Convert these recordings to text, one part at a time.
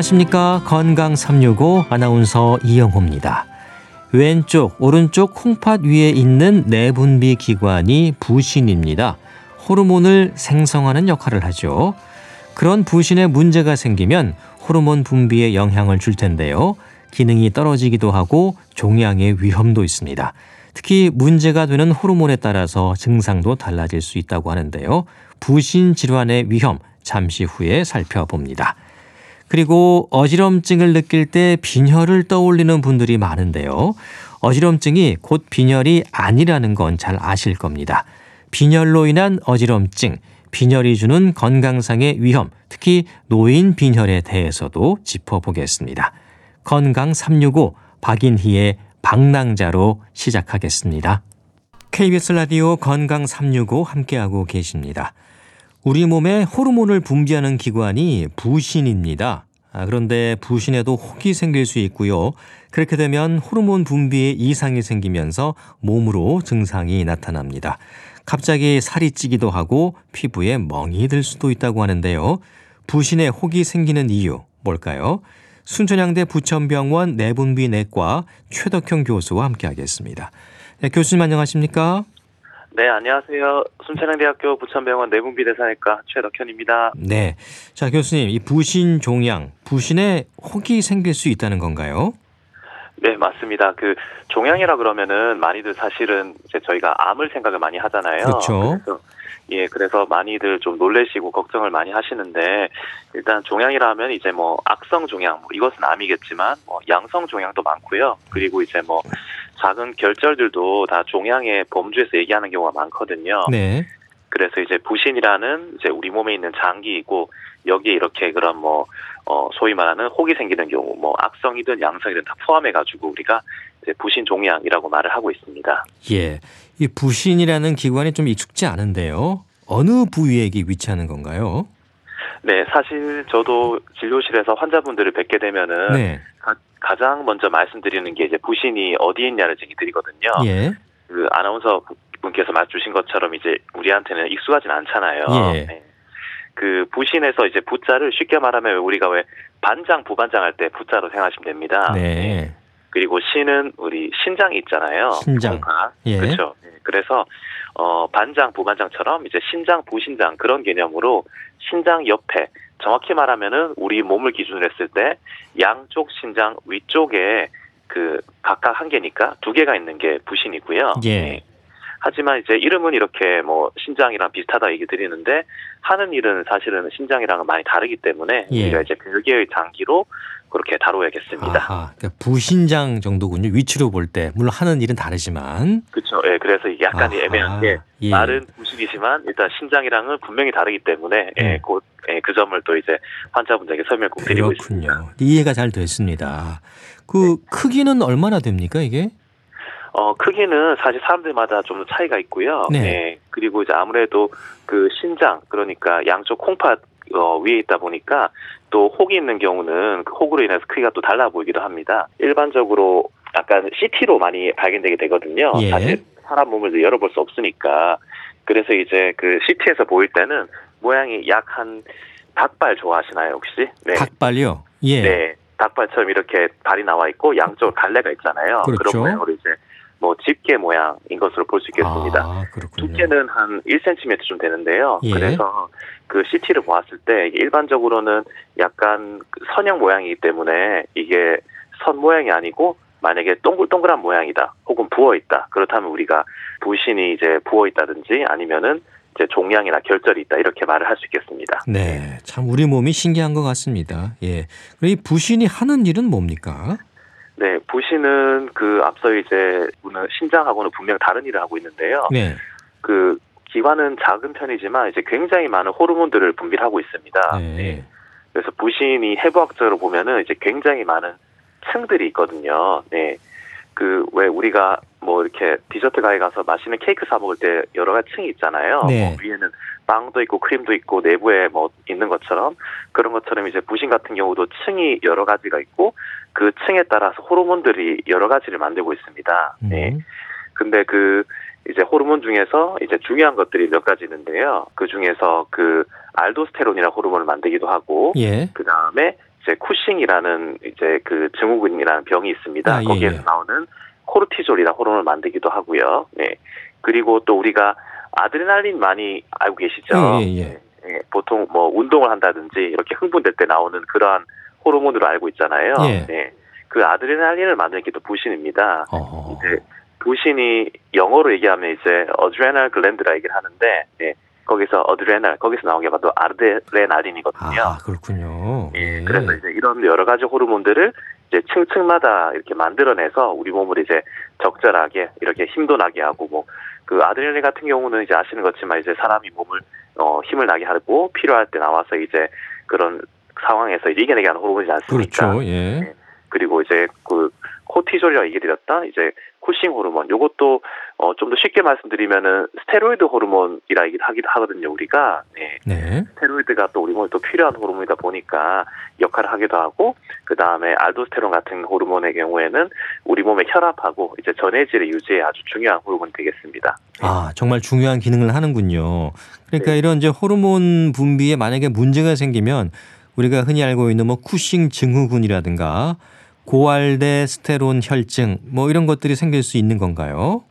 안녕하십니까. 건강 365 아나운서 이영호입니다. 왼쪽, 오른쪽 콩팥 위에 있는 내분비 기관이 부신입니다. 호르몬을 생성하는 역할을 하죠. 그런 부신에 문제가 생기면 호르몬 분비에 영향을 줄 텐데요. 기능이 떨어지기도 하고 종양의 위험도 있습니다. 특히 문제가 되는 호르몬에 따라서 증상도 달라질 수 있다고 하는데요. 부신 질환의 위험 잠시 후에 살펴봅니다. 그리고 어지럼증을 느낄 때 빈혈을 떠올리는 분들이 많은데요. 어지럼증이 곧 빈혈이 아니라는 건 잘 아실 겁니다. 빈혈로 인한 어지럼증, 빈혈이 주는 건강상의 위험, 특히 노인 빈혈에 대해서도 짚어보겠습니다. 건강 365 박인희의 방랑자로 시작하겠습니다. KBS 라디오 건강 365 함께하고 계십니다. 우리 몸에 호르몬을 분비하는 기관이 부신입니다. 아, 그런데 부신에도 혹이 생길 수 있고요. 그렇게 되면 호르몬 분비에 이상이 생기면서 몸으로 증상이 나타납니다. 갑자기 살이 찌기도 하고 피부에 멍이 들 수도 있다고 하는데요. 부신에 혹이 생기는 이유 뭘까요? 순천향대 부천병원 내분비내과 최덕형 교수와 함께하겠습니다. 네, 교수님 안녕하십니까? 네, 안녕하세요. 순천향대학교 부천병원 내분비 대사내과 최덕현입니다. 네. 자, 교수님, 이 부신 종양, 부신에 혹이 생길 수 있다는 건가요? 네, 맞습니다. 그 종양이라 그러면은 많이들 사실은 이제 저희가 암을 생각을 많이 하잖아요. 그렇죠. 그래서 예, 그래서 많이들 좀 놀래시고 걱정을 많이 하시는데 일단 종양이라 면 이제 뭐 악성 종양, 뭐 이것은 암이겠지만 뭐 양성 종양도 많고요. 그리고 이제 뭐 작은 결절들도 다 종양의 범주에서 얘기하는 경우가 많거든요. 네. 그래서 이제 부신이라는 이제 우리 몸에 있는 장기이고 여기에 이렇게 그런 뭐 어, 소위 말하는 혹이 생기는 경우, 뭐 악성이든 양성이든 다 포함해 가지고 우리가 이제 부신 종양이라고 말을 하고 있습니다. 예. 이 부신이라는 기관이 좀 익숙지 않은데요. 어느 부위에 위치하는 건가요? 네, 사실 저도 진료실에서 환자분들을 뵙게 되면은 네. 가, 장 먼저 말씀드리는 게 이제 부신이 어디에 있냐를 얘기 드리거든요. 예. 그 아나운서 분께서 말씀 주신 것처럼 이제 우리한테는 익숙하진 않잖아요. 예. 네. 그 부신에서 이제 부자를 쉽게 말하면 우리가 왜 반장 부반장 할 때 부자로 생각하시면 됩니다. 네. 그리고 신은 우리 신장이 있잖아요. 신장. 예. 그렇죠. 네. 그래서 어 반장 부반장처럼 이제 신장 부신장 그런 개념으로 신장 옆에 정확히 말하면은 우리 몸을 기준으로 했을 때 양쪽 신장 위쪽에 그 각각 한 개니까 두 개가 있는 게 부신이고요. 예. 네. 하지만 이제 이름은 이렇게 뭐 신장이랑 비슷하다 얘기 드리는데 하는 일은 사실은 신장이랑은 많이 다르기 때문에 예. 우리가 이제 별개의 장기로 그렇게 다뤄야겠습니다. 아하, 그러니까 부신장 정도군요. 위치로 볼 때. 물론 하는 일은 다르지만. 그렇죠. 예, 그래서 이게 약간 아하, 애매한 게 예. 말은 부신이지만 일단 신장이랑은 분명히 다르기 때문에 예, 음. 그, 예, 그 점을 또 이제 환자분들에게 설명 꼭 드리고 있습니다. 그렇군요. 이해가 잘 됐습니다. 그 크기는 얼마나 됩니까, 이게? 어, 크기는 사실 사람들마다 좀 차이가 있고요. 네. 예, 그리고 이제 아무래도 그 신장, 그러니까 양쪽 콩팥 어, 위에 있다 보니까 또 혹이 있는 경우는 그 혹으로 인해서 크기가 또 달라 보이기도 합니다. 일반적으로 약간 CT로 많이 발견되게 되거든요. 예. 사실 사람 몸을 열어볼 수 없으니까. 그래서 이제 그 CT에서 보일 때는 모양이 약 한 닭발 좋아하시나요, 혹시? 네. 닭발이요? 예. 네. 닭발처럼 이렇게 발이 나와 있고 양쪽 갈래가 있잖아요. 그렇죠. 런 모양으로 이제 뭐 집게 모양인 것으로 볼 수 있겠습니다. 아, 그렇군요. 두께는 한 1cm쯤 되는데요. 예. 그래서 그 CT를 보았을 때 일반적으로는 약간 그 선형 모양이기 때문에 이게 선 모양이 아니고 만약에 동글동글한 모양이다 혹은 부어 있다 그렇다면 우리가 부신이 이제 부어 있다든지 아니면은 이제 종양이나 결절이 있다 이렇게 말을 할 수 있겠습니다. 네. 참 우리 몸이 신기한 것 같습니다. 예. 그럼 이 부신이 하는 일은 뭡니까? 네, 부신은 그 앞서 이제 오늘 신장하고는 분명 다른 일을 하고 있는데요. 네. 그 기관은 작은 편이지만 이제 굉장히 많은 호르몬들을 분비를 하고 있습니다. 네. 그래서 부신이 해부학적으로 보면은 이제 굉장히 많은 층들이 있거든요. 네. 그 왜 우리가 뭐 이렇게 디저트 가게 가서 맛있는 케이크 사 먹을 때 여러 가지 층이 있잖아요. 네. 뭐 위에는 빵도 있고 크림도 있고 내부에 뭐 있는 것처럼 그런 것처럼 이제 부신 같은 경우도 층이 여러 가지가 있고 그 층에 따라서 호르몬들이 여러 가지를 만들고 있습니다. 네. 음. 근데 그 이제 호르몬 중에서 이제 중요한 것들이 몇 가지 있는데요. 그 중에서 그 알도스테론이라는 호르몬을 만들기도 하고 예. 그 다음에 이제 쿠싱이라는 이제 그 증후군이라는 병이 있습니다. 아, 예, 거기에서 예. 나오는 코르티졸이라는 호르몬을 만들기도 하고요. 네. 그리고 또 우리가 아드레날린 많이 알고 계시죠? 예, 예, 예. 예, 보통 뭐 운동을 한다든지 이렇게 흥분될 때 나오는 그러한 호르몬으로 알고 있잖아요. 예. 네. 그 아드레날린을 만드는 게 또 부신입니다. 어. 이제 부신이 영어로 얘기하면 이제 어드레날 글랜드라 얘기를 하는데 예, 거기서 어드레날 거기서 나온 게 바로 아드레날린이거든요. 아, 그렇군요. 예, 그래서 이제 이런 여러 가지 호르몬들을 이제 층층마다 이렇게 만들어내서 우리 몸을 이제 적절하게 이렇게 힘도 나게 하고 뭐 그 아드레날린 같은 경우는 이제 아시는 것지만 이제 사람이 몸을 어 힘을 나게 하고 필요할 때 나와서 이제 그런 상황에서 이제 이겨내게 하는 호르몬이지 않습니까? 그렇죠. 예. 그리고 이제 그 코티졸이라고 얘기드렸던 이제 쿠싱 호르몬 요것도 어 좀 더 쉽게 말씀드리면은 스테로이드 호르몬이라 얘기를 하기도 하거든요 우리가 네. 네. 스테로이드가 또 우리 몸에 또 필요한 호르몬이다 보니까 역할을 하기도 하고 그 다음에 알도스테론 같은 호르몬의 경우에는 우리 몸의 혈압하고 이제 전해질의 유지에 아주 중요한 호르몬이 되겠습니다. 아, 정말 중요한 기능을 하는군요. 그러니까 네. 이런 이제 호르몬 분비에 만약에 문제가 생기면 우리가 흔히 알고 있는 뭐 쿠싱 증후군이라든가 고알데스테론 혈증 뭐 이런 것들이 생길 수 있는 건가요?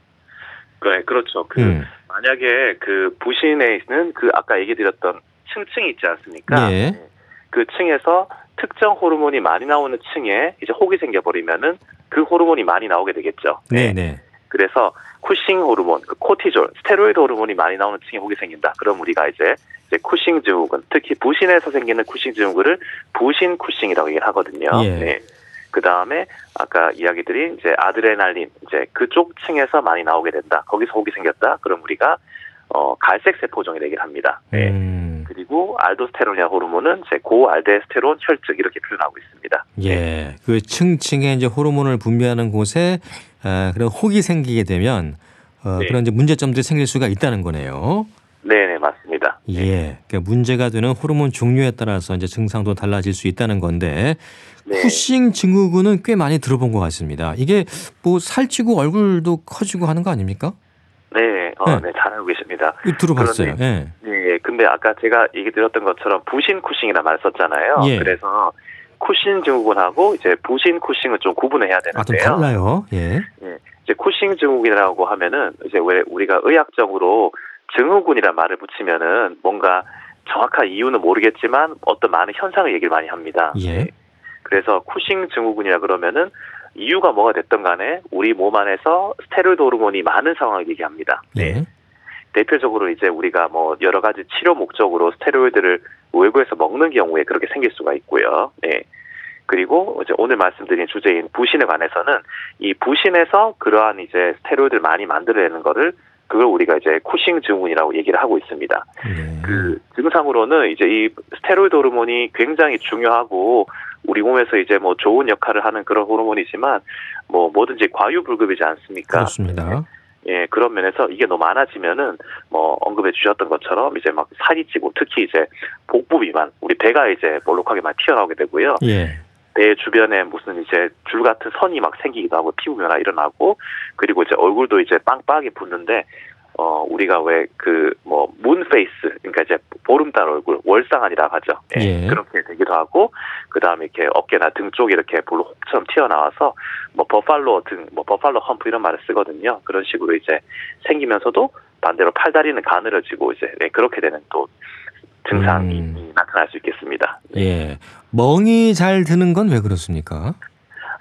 네, 그렇죠. 그 음. 만약에 그 부신에 있는 그 아까 얘기 드렸던 층층이 있지 않습니까? 예. 네. 그 층에서 특정 호르몬이 많이 나오는 층에 이제 혹이 생겨버리면은 그 호르몬이 많이 나오게 되겠죠. 네, 네. 그래서 쿠싱 호르몬, 그 코티졸, 스테로이드 호르몬이 많이 나오는 층에 혹이 생긴다. 그럼 우리가 이제 이제 쿠싱 증후군, 특히 부신에서 생기는 쿠싱 증후군을 부신 쿠싱이라고 얘기를 하거든요. 예. 네. 그 다음에 아까 이야기드린 이제 아드레날린, 이제 그쪽 층에서 많이 나오게 된다. 거기서 혹이 생겼다. 그럼 우리가 어 갈색 세포종이라고 얘기를 합니다. 네. 음. 그리고 알도스테론이라는 호르몬은 이제 고알데스테론 혈증 이렇게 표현하고 있습니다. 예. 그 층층에 이제 호르몬을 분비하는 곳에 아, 그런 혹이 생기게 되면 어, 네. 그런 이제 문제점들이 생길 수가 있다는 거네요. 네, 네, 맞습니다. 예. 그러니까 문제가 되는 호르몬 종류에 따라서 이제 증상도 달라질 수 있다는 건데 네. 쿠싱 증후군은 꽤 많이 들어본 것 같습니다. 이게 뭐 살찌고 얼굴도 커지고 하는 거 아닙니까? 네, 어, 네. 네, 잘 알고 계십니다. 들어봤어요. 예. 네, 근데 아까 제가 얘기 드렸던 것처럼 부신 쿠싱이라 말 썼잖아요. 예. 그래서 쿠신 증후군하고 이제 부신 쿠싱은 좀 구분을 해야 아, 좀 되는데요. 달라요. 예. 이제 쿠싱 증후군이라고 하면은 이제 왜 우리가 의학적으로 증후군이란 말을 붙이면은 뭔가 정확한 이유는 모르겠지만 어떤 많은 현상을 얘기를 많이 합니다. 예. 그래서 쿠싱 증후군이라 그러면은 이유가 뭐가 됐던 간에 우리 몸 안에서 스테로이드 호르몬이 많은 상황을 얘기합니다. 예. 대표적으로 이제 우리가 뭐 여러 가지 치료 목적으로 스테로이드를 외부에서 먹는 경우에 그렇게 생길 수가 있고요. 네. 그리고 이제 오늘 말씀드린 주제인 부신에 관해서는 이 부신에서 그러한 이제 스테로이드를 많이 만들어내는 거를 그걸 우리가 이제 쿠싱 증후군이라고 얘기를 하고 있습니다. 네. 그 증상으로는 이제 이 스테로이드 호르몬이 굉장히 중요하고 우리 몸에서 이제 뭐 좋은 역할을 하는 그런 호르몬이지만 뭐 뭐든지 과유불급이지 않습니까? 그렇습니다. 예, 그런 면에서 이게 너무 많아지면은 뭐 언급해 주셨던 것처럼 이제 막 살이 찌고 특히 이제 복부 비만, 우리 배가 이제 볼록하게 막 튀어나오게 되고요. 예. 배 주변에 무슨 이제 줄 같은 선이 막 생기기도 하고 피부 변화 일어나고 그리고 이제 얼굴도 이제 빵빵하게 붓는데 어 우리가 왜 그 뭐 moon face 그러니까 이제 보름달 얼굴 월상안이라고 하죠. 예. 그렇게 되기도 하고 그 다음에 이렇게 어깨나 등 쪽이 이렇게 볼록 혹처럼 튀어나와서 뭐 버팔로 등, 뭐 buffalo hump 이런 말을 쓰거든요. 그런 식으로 이제 생기면서도 반대로 팔다리는 가늘어지고 이제 네, 그렇게 되는 또 증상이 음. 나타날 수 있겠습니다. 예. 멍이 잘 드는 건 왜 그렇습니까?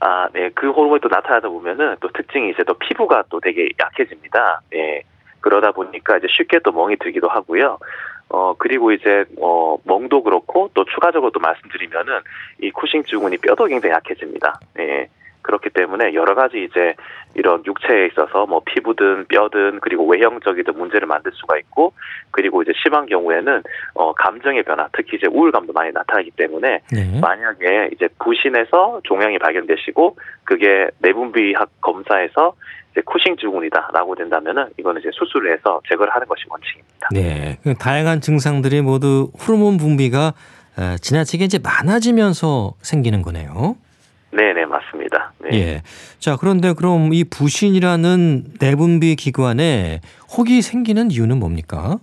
아, 네, 그 호르몬이 또 나타나다 보면은 또 특징이 이제 또 피부가 또 되게 약해집니다. 예. 그러다 보니까 이제 쉽게 또 멍이 들기도 하고요. 어, 그리고 이제, 어, 멍도 그렇고 또 추가적으로 또 말씀드리면은 이 쿠싱 증후군이 뼈도 굉장히 약해집니다. 예. 그렇기 때문에 여러 가지 이제 이런 육체에 있어서 뭐 피부든 뼈든 그리고 외형적이든 문제를 만들 수가 있고 그리고 이제 심한 경우에는 어 감정의 변화 특히 이제 우울감도 많이 나타나기 때문에 네. 만약에 이제 부신에서 종양이 발견되시고 그게 내분비학 검사에서 이제 쿠싱 증후군이다라고 된다면은 이거는 이제 수술을 해서 제거를 하는 것이 원칙입니다. 네. 그 다양한 증상들이 모두 호르몬 분비가 어, 지나치게 이제 많아지면서 생기는 거네요. 네, 네. 네. 예. 자, 그런데 그럼 이 부신이라는 내분비 기관에 혹이 생기는 이유는 뭡니까?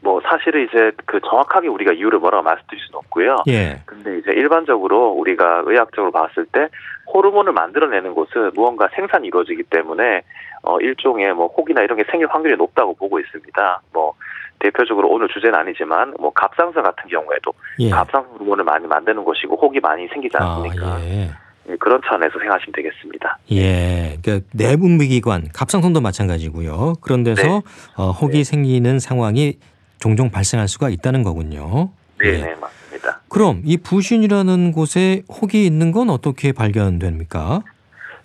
뭐 사실은 이제 그 정확하게 우리가 이유를 뭐라고 말씀드릴 수는 없고요. 예. 근데 이제 일반적으로 우리가 의학적으로 봤을 때 호르몬을 만들어내는 곳은 무언가 생산이 이루어지기 때문에 어 일종의 뭐 혹이나 이런 게 생길 확률이 높다고 보고 있습니다. 뭐 대표적으로 오늘 주제는 아니지만 뭐 갑상선 같은 경우에도 예. 갑상선 호르몬을 많이 만드는 곳이고 혹이 많이 생기지 아, 않습니까? 예. 예, 그런 차원에서 생각하시면 되겠습니다. 예. 그러니까 내분비기관, 갑상선도 마찬가지고요. 그런 데서 네. 어, 혹이 생기는 상황이 종종 발생할 수가 있다는 거군요. 네, 예. 네, 맞습니다. 그럼 이 부신이라는 곳에 혹이 있는 건 어떻게 발견됩니까?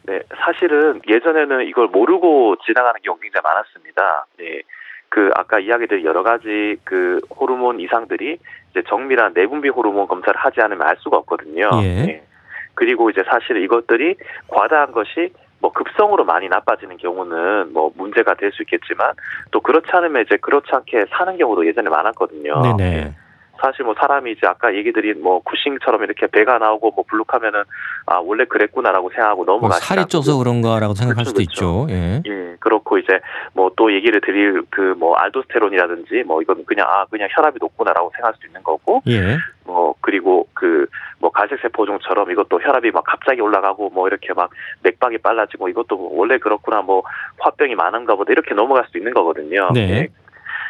네, 사실은 예전에는 이걸 모르고 지나가는 경우 굉장히 많았습니다. 네. 그 아까 이야기드린 여러 가지 그 호르몬 이상들이 이제 정밀한 내분비 호르몬 검사를 하지 않으면 알 수가 없거든요. 예. 네. 그리고 이제 사실 이것들이 과다한 것이 뭐 급성으로 많이 나빠지는 경우는 뭐 문제가 될 수 있겠지만 또 그렇지 않으면 이제 그렇지 않게 사는 경우도 예전에 많았거든요. 네네. 사실 뭐 사람이 이제 아까 얘기 드린 뭐 쿠싱처럼 이렇게 배가 나오고 뭐 블룩하면은 아 원래 그랬구나라고 생각하고 뭐 넘어가시 살이 쪄서 그런가라고 생각할 그렇죠, 수도 있죠. 예. 예, 그렇고 이제 뭐 또 얘기를 드릴 그 뭐 알도스테론이라든지 뭐 이건 그냥 아 그냥 혈압이 높구나라고 생각할 수도 있는 거고 예. 뭐 그리고 그 뭐 갈색 세포종처럼 이것도 혈압이 막 갑자기 올라가고 뭐 이렇게 막 맥박이 빨라지고 이것도 뭐 원래 그렇구나 뭐 화병이 많은가 보다 이렇게 넘어갈 수도 있는 거거든요. 네. 예.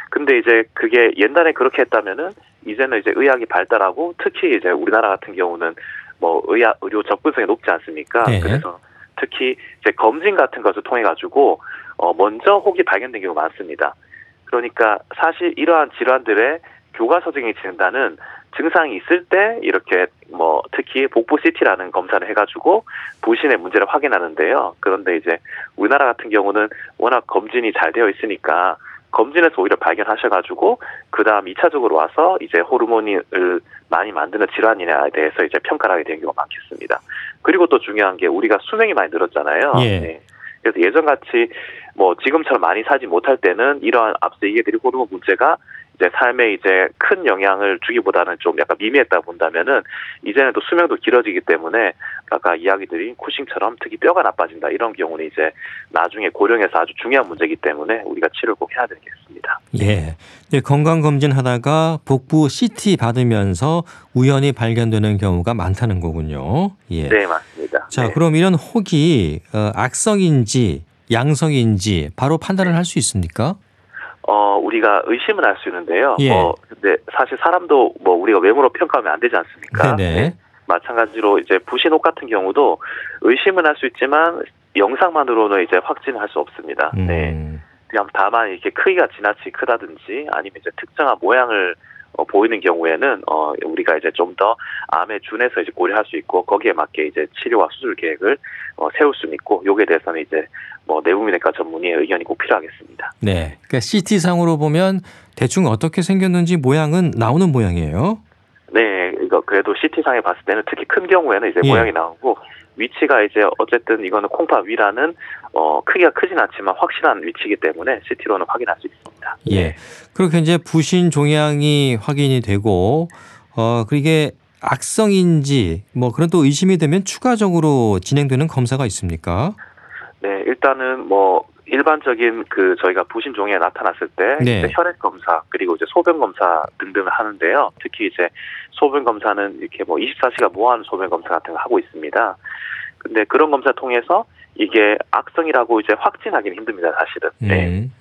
근데 이제 그게 옛날에 그렇게 했다면은 이제는 이제 의학이 발달하고 특히 이제 우리나라 같은 경우는 뭐 의학 의료 접근성이 높지 않습니까? 네. 그래서 특히 이제 검진 같은 것을 통해 가지고 어 먼저 혹이 발견된 경우가 많습니다. 그러니까 사실 이러한 질환들의 교과서적인 진단은 증상이 있을 때 이렇게 뭐 특히 복부 CT라는 검사를 해가지고 부신의 문제를 확인하는데요. 그런데 이제 우리나라 같은 경우는 워낙 검진이 잘 되어 있으니까 검진에서 오히려 발견하셔가지고 그 다음 2차적으로 와서 이제 호르몬을 많이 만드는 질환이냐에 대해서 이제 평가를 하게 되는 경우가 많겠습니다. 그리고 또 중요한 게 우리가 수명이 많이 늘었잖아요. 예. 네. 그래서 예전같이 뭐 지금처럼 많이 살지 못할 때는 이러한 앞서 얘기해드린 호르몬 문제가 이제 삶에 이제 큰 영향을 주기보다는 좀 약간 미미했다 본다면은 이제는 또 수명도 길어지기 때문에 아까 이야기 드린 쿠싱처럼 특히 뼈가 나빠진다 이런 경우는 이제 나중에 고령에서 아주 중요한 문제이기 때문에 우리가 치료를 꼭 해야 되겠습니다. 예. 네, 건강 검진 하다가 복부 CT 받으면서 우연히 발견되는 경우가 많다는 거군요. 예. 네 맞습니다. 자, 네. 그럼 이런 혹이 어, 악성인지 양성인지 바로 판단을 할 수 있습니까? 어 우리가 의심은 할 수 있는데요. 예. 어 근데 사실 사람도 뭐 우리가 외모로 평가하면 안 되지 않습니까? 네네. 마찬가지로 이제 부신혹 같은 경우도 의심은 할 수 있지만 영상만으로는 이제 확진할 수 없습니다. 네. 음, 그냥 다만 이렇게 크기가 지나치게 크다든지 아니면 이제 특정한 모양을 어, 보이는 경우에는 어 우리가 이제 좀 더 암에 준해서 이제 고려할 수 있고 거기에 맞게 이제 치료와 수술 계획을 어, 세울 수는 있고 요게 대해서는 이제 뭐 내부민외과 전문의의 의견이 꼭 필요하겠습니다. 네. 그러니까 CT 상으로 보면 대충 어떻게 생겼는지 모양은 나오는 모양이에요. 네, 이거 그래도 CT 상에 봤을 때는 특히 큰 경우에는 이제 예. 모양이 나오고 위치가 이제 어쨌든 이거는 콩팥 위라는 어 크기가 크진 않지만 확실한 위치이기 때문에 CT로는 확인할 수 있습니다. 예. 그렇게 이제 부신 종양이 확인이 되고 어 그게 악성인지 뭐 그런 또 의심이 되면 추가적으로 진행되는 검사가 있습니까? 네, 일단은 뭐 일반적인 그 저희가 부신 종에 나타났을 때 네. 혈액 검사 그리고 이제 소변 검사 등등을 하는데요. 특히 이제 소변 검사는 이렇게 뭐 24시간 무한 소변 검사 같은 거 하고 있습니다. 근데 그런 검사 통해서 이게 악성이라고 이제 확진하기는 힘듭니다, 사실은. 네. 음.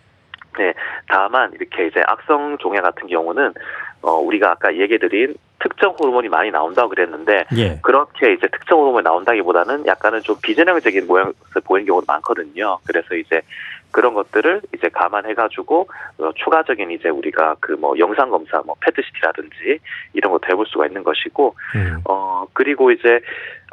다만 이렇게 이제 악성 종양 같은 경우는 어 우리가 아까 얘기드린 특정 호르몬이 많이 나온다고 그랬는데 예. 그렇게 이제 특정 호르몬이 나온다기보다는 약간은 좀 비전형적인 모양을 보이는 경우도 많거든요. 그래서 이제 그런 것들을 이제 감안해가지고 어, 추가적인 이제 우리가 그 뭐 영상 검사, 뭐 페트시티라든지 이런 것도 해볼 수가 있는 것이고 음. 어 그리고 이제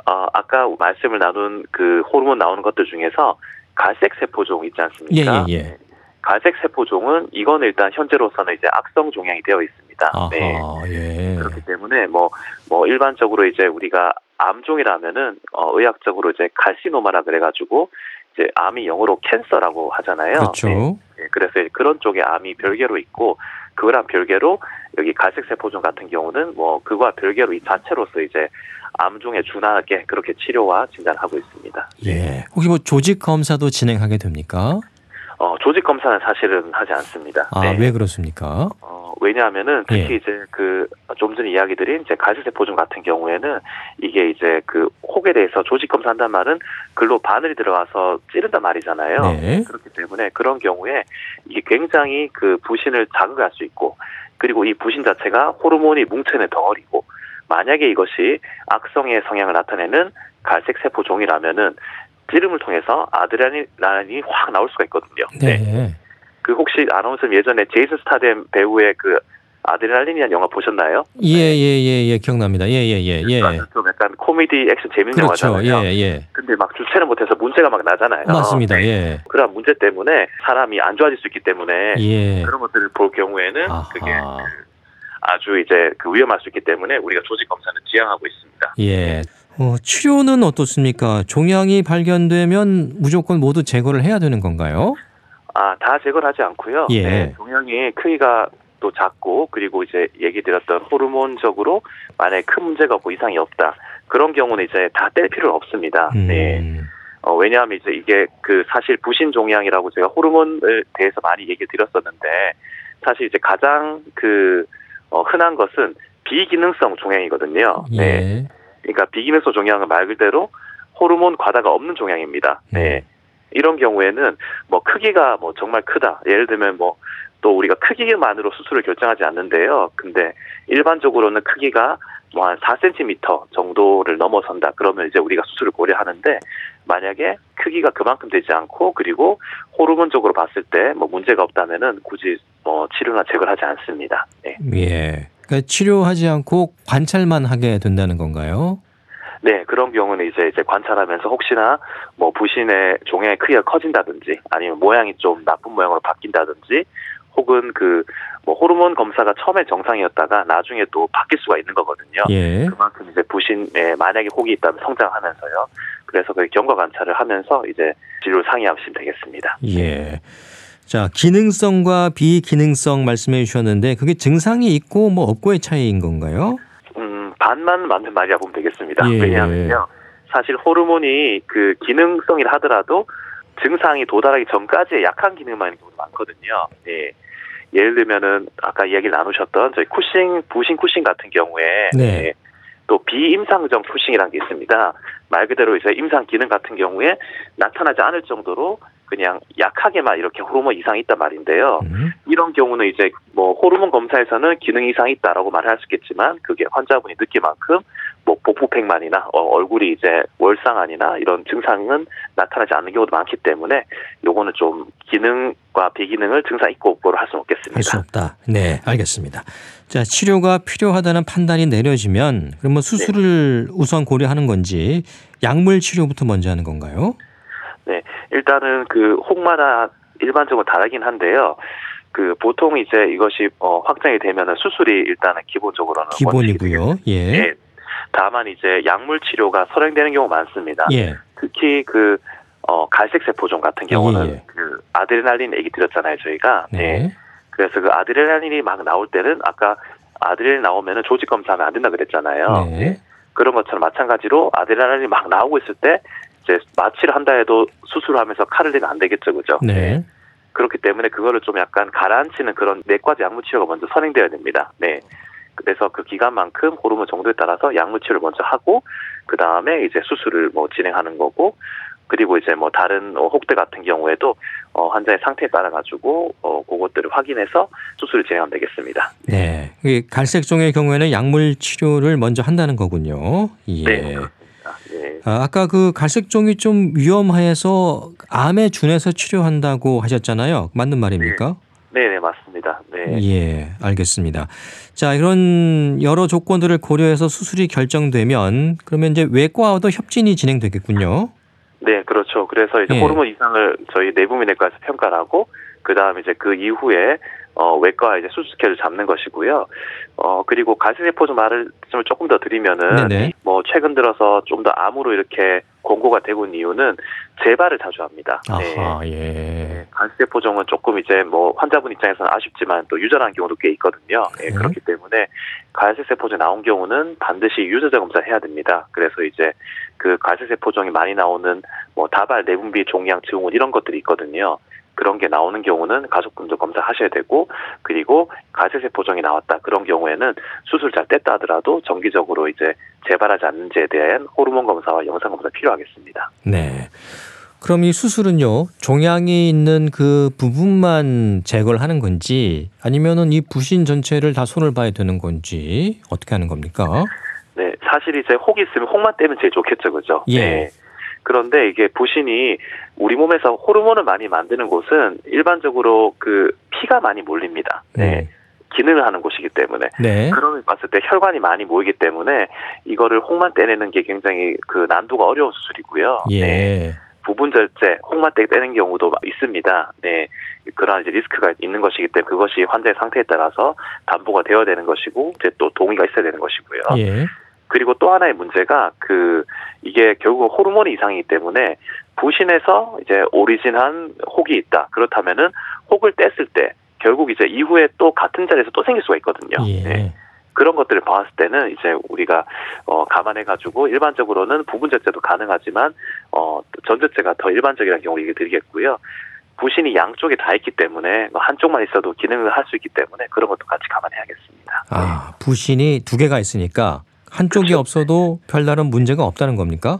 어 아까 말씀을 나눈 그 호르몬 나오는 것들 중에서 갈색 세포종 있지 않습니까? 예, 예, 예. 갈색 세포종은 이거는 일단 현재로서는 이제 악성 종양이 되어 있습니다. 아하, 네. 예. 그렇기 때문에 뭐, 뭐 일반적으로 이제 우리가 암종이라면은 어, 의학적으로 이제 갈시노마라 그래가지고 이제 암이 영어로 캔서라고 하잖아요. 그렇죠. 네. 네, 그래서 그런 쪽의 암이 별개로 있고 그거랑 별개로 여기 갈색 세포종 같은 경우는 뭐 그거와 별개로 이 자체로서 이제 암종에 준하게 그렇게 치료와 진단하고 있습니다. 예. 혹시 뭐 조직 검사도 진행하게 됩니까? 어, 조직 검사는 사실은 하지 않습니다. 아, 네. 왜 그렇습니까? 어, 왜냐하면은 특히 예. 이제 그 좀 전에 이야기 드린 이제 갈색세포종 같은 경우에는 이게 이제 그 혹에 대해서 조직 검사한단 말은 글로 바늘이 들어가서 찌른단 말이잖아요. 네. 그렇기 때문에 그런 경우에 이게 굉장히 그 부신을 자극할 수 있고 그리고 이 부신 자체가 호르몬이 뭉쳐있는 덩어리고 만약에 이것이 악성의 성향을 나타내는 갈색 세포 종이라면은 찌름을 통해서 아드레날린이 확 나올 수가 있거든요. 네. 그 혹시 아나운서 예전에 제이슨 스타뎀 배우의 그 아드레날린이라는 영화 보셨나요? 예, 예, 예, 예, 기억납니다. 예, 예, 예, 예. 좀 약간 코미디 액션 재밌는 그렇죠. 영화잖아요. 예, 예. 근데 막 주체를 못해서 문제가 막 나잖아요. 맞습니다. 네. 예. 그런 문제 때문에 사람이 안 좋아질 수 있기 때문에 예. 그런 것들을 볼 경우에는 그게 아하. 아주 이제 그 위험할 수 있기 때문에 우리가 조직 검사는 지향하고 있습니다. 예. 어, 치료는 어떻습니까? 종양이 발견되면 무조건 모두 제거를 해야 되는 건가요? 아, 다 제거를 하지 않고요. 예. 네, 종양이 크기가 또 작고 그리고 이제 얘기 드렸던 호르몬적으로 만약에 큰 문제가 없고 이상이 없다. 그런 경우는 이제 다 뗄 필요는 없습니다. 음. 네. 어, 왜냐하면 이제 이게 그 사실 부신 종양이라고 제가 호르몬에 대해서 많이 얘기 드렸었는데 사실 이제 가장 그 어, 흔한 것은 비기능성 종양이거든요. 네. 예. 그러니까 비기능성 종양은 말 그대로 호르몬 과다가 없는 종양입니다. 네. 음. 이런 경우에는 뭐 크기가 뭐 정말 크다. 예를 들면 뭐 또 우리가 크기만으로 수술을 결정하지 않는데요. 근데 일반적으로는 크기가 뭐 한 4cm 정도를 넘어선다. 그러면 이제 우리가 수술을 고려하는데 만약에 크기가 그만큼 되지 않고 그리고 호르몬적으로 봤을 때 뭐 문제가 없다면은 굳이 뭐 치료나 제거를 하지 않습니다. 네. 예. 그러니까 치료하지 않고 관찰만 하게 된다는 건가요? 네, 그런 경우는 이제 이제 관찰하면서 혹시나 뭐 부신의 종양의 크기가 커진다든지 아니면 모양이 좀 나쁜 모양으로 바뀐다든지 혹은 그 뭐 호르몬 검사가 처음에 정상이었다가 나중에 또 바뀔 수가 있는 거거든요. 예. 그만큼 이제 부신에 만약에 혹이 있다면 성장하면서요. 그래서 그 경과 관찰을 하면서 이제 진료를 상의하시면 되겠습니다. 예. 자, 기능성과 비기능성 말씀해 주셨는데 그게 증상이 있고 뭐 없고의 차이인 건가요? 음, 반만 맞는 말이라 보면 되겠습니다. 예. 왜냐하면요. 사실 호르몬이 그 기능성이라 하더라도 증상이 도달하기 전까지의 약한 기능만 있는 경우도 많거든요. 예. 예를 들면은 아까 이야기 나누셨던 저희 쿠싱, 부신 쿠싱 같은 경우에 네. 예, 또 비임상정 쿠싱이라는 게 있습니다. 말 그대로 이제 임상 기능 같은 경우에 나타나지 않을 정도로 그냥 약하게만 이렇게 호르몬 이상이 있단 말인데요. 음. 이런 경우는 이제 뭐 호르몬 검사에서는 기능 이상이 있다라고 말을 할수 있겠지만 그게 환자분이 느낄 만큼 뭐 복부팽만이나 어, 얼굴이 이제 월상안이나 이런 증상은 나타나지 않는 경우도 많기 때문에 요거는 좀 기능과 비기능을 증상 있고 없고로 할 수는 없겠습니다. 할 수 없다. 네, 알겠습니다. 자, 치료가 필요하다는 판단이 내려지면 그러면 수술을 우선 고려하는 건지 약물 치료부터 먼저 하는 건가요? 일단은 그 혹마다 일반적으로 다르긴 한데요. 그 보통 이제 이것이 어, 확정이 되면은 수술이 일단은 기본적으로는 기본이고요. 예. 예. 다만 이제 약물 치료가 선행되는 경우 많습니다. 예. 특히 그 어, 갈색 세포종 같은 경우는 예, 예. 그 아드레날린 얘기 드렸잖아요, 저희가. 네. 예. 그래서 그 아드레날린이 막 나올 때는 아까 아드레날린 나오면은 조직 검사하면 안 된다 그랬잖아요. 네. 그런 것처럼 마찬가지로 아드레날린이 막 나오고 있을 때 이제 마취를 한다 해도 수술을 하면서 칼을 대면 안 되겠죠, 그죠? 네. 그렇기 때문에 그거를 좀 약간 가라앉히는 그런 내과 약물 치료가 먼저 선행되어야 됩니다. 네. 그래서 그 기간만큼 호르몬 정도에 따라서 약물 치료를 먼저 하고 그 다음에 이제 수술을 뭐 진행하는 거고 그리고 이제 뭐 다른 어, 혹대 같은 경우에도 어, 환자의 상태에 따라 가지고 어, 그것들을 확인해서 수술을 진행하면 되겠습니다. 네. 이 갈색종의 경우에는 약물 치료를 먼저 한다는 거군요. 예. 네. 네. 아, 아까 그 갈색종이 좀 위험해서 암에 준해서 치료한다고 하셨잖아요. 맞는 말입니까? 네, 네, 맞습니다. 네. 예, 알겠습니다. 자, 이런 여러 조건들을 고려해서 수술이 결정되면 그러면 이제 외과와도 협진이 진행되겠군요. 네, 그렇죠. 그래서 이제 예. 호르몬 이상을 저희 내부민외과에서 평가를 하고 그 다음에 이제 그 이후에 어 외과 이제 수술 스케줄 잡는 것이고요. 어 그리고 갈색세포 좀 말을 좀 조금 더 드리면은 네네. 뭐 최근 들어서 좀 더 암으로 이렇게 공고가 되고 있는 이유는 재발을 자주 합니다. 네. 아하, 예. 간세포종은 조금 이제 뭐 환자분 입장에서는 아쉽지만 또 유전한 경우도 꽤 있거든요. 예, 네. 그렇기 때문에 갈색세포종 나온 경우는 반드시 유전자 검사를 해야 됩니다. 그래서 이제 그 갈색세포종이 많이 나오는 뭐 다발 내분비 종양 증후군 이런 것들이 있거든요. 그런 게 나오는 경우는 가족분도 검사하셔야 되고 그리고 가세세포종이 나왔다 그런 경우에는 수술 잘 뗐다 하더라도 정기적으로 이제 재발하지 않는지에 대한 호르몬 검사와 영상 검사 필요하겠습니다. 네. 그럼 이 수술은요 종양이 있는 그 부분만 제거를 하는 건지 아니면은 이 부신 전체를 다 손을 봐야 되는 건지 어떻게 하는 겁니까? 네, 사실 이제 혹이 있으면 혹만 떼면 제일 좋겠죠, 그죠? 예. 네. 그런데 이게 부신이 우리 몸에서 호르몬을 많이 만드는 곳은 일반적으로 그 피가 많이 몰립니다. 네. 기능을 하는 곳이기 때문에. 네. 그런 봤을 때 혈관이 많이 모이기 때문에 이거를 혹만 떼내는 게 굉장히 그 난도가 어려운 수술이고요. 예. 네. 부분 절제, 혹만 떼는 경우도 있습니다. 네. 그런 이제 리스크가 있는 것이기 때문에 그것이 환자의 상태에 따라서 담보가 되어야 되는 것이고 이제 또 동의가 있어야 되는 것이고요. 예. 그리고 또 하나의 문제가 그 이게 결국 호르몬 이상이기 때문에 부신에서 이제 오리진한 혹이 있다. 그렇다면은 혹을 뗐을 때 결국 이제 이후에 또 같은 자리에서 또 생길 수가 있거든요. 예. 네. 그런 것들을 봤을 때는 이제 우리가 어 감안해 가지고 일반적으로는 부분 절제도 가능하지만 어 전절제가 더 일반적이라는 경우 얘기 드리겠고요. 부신이 양쪽에 다 있기 때문에 뭐 한쪽만 있어도 기능을 할 수 있기 때문에 그런 것도 같이 감안해야겠습니다. 아 부신이 두 개가 있으니까 한쪽이 그렇죠. 없어도 별다른 문제가 없다는 겁니까?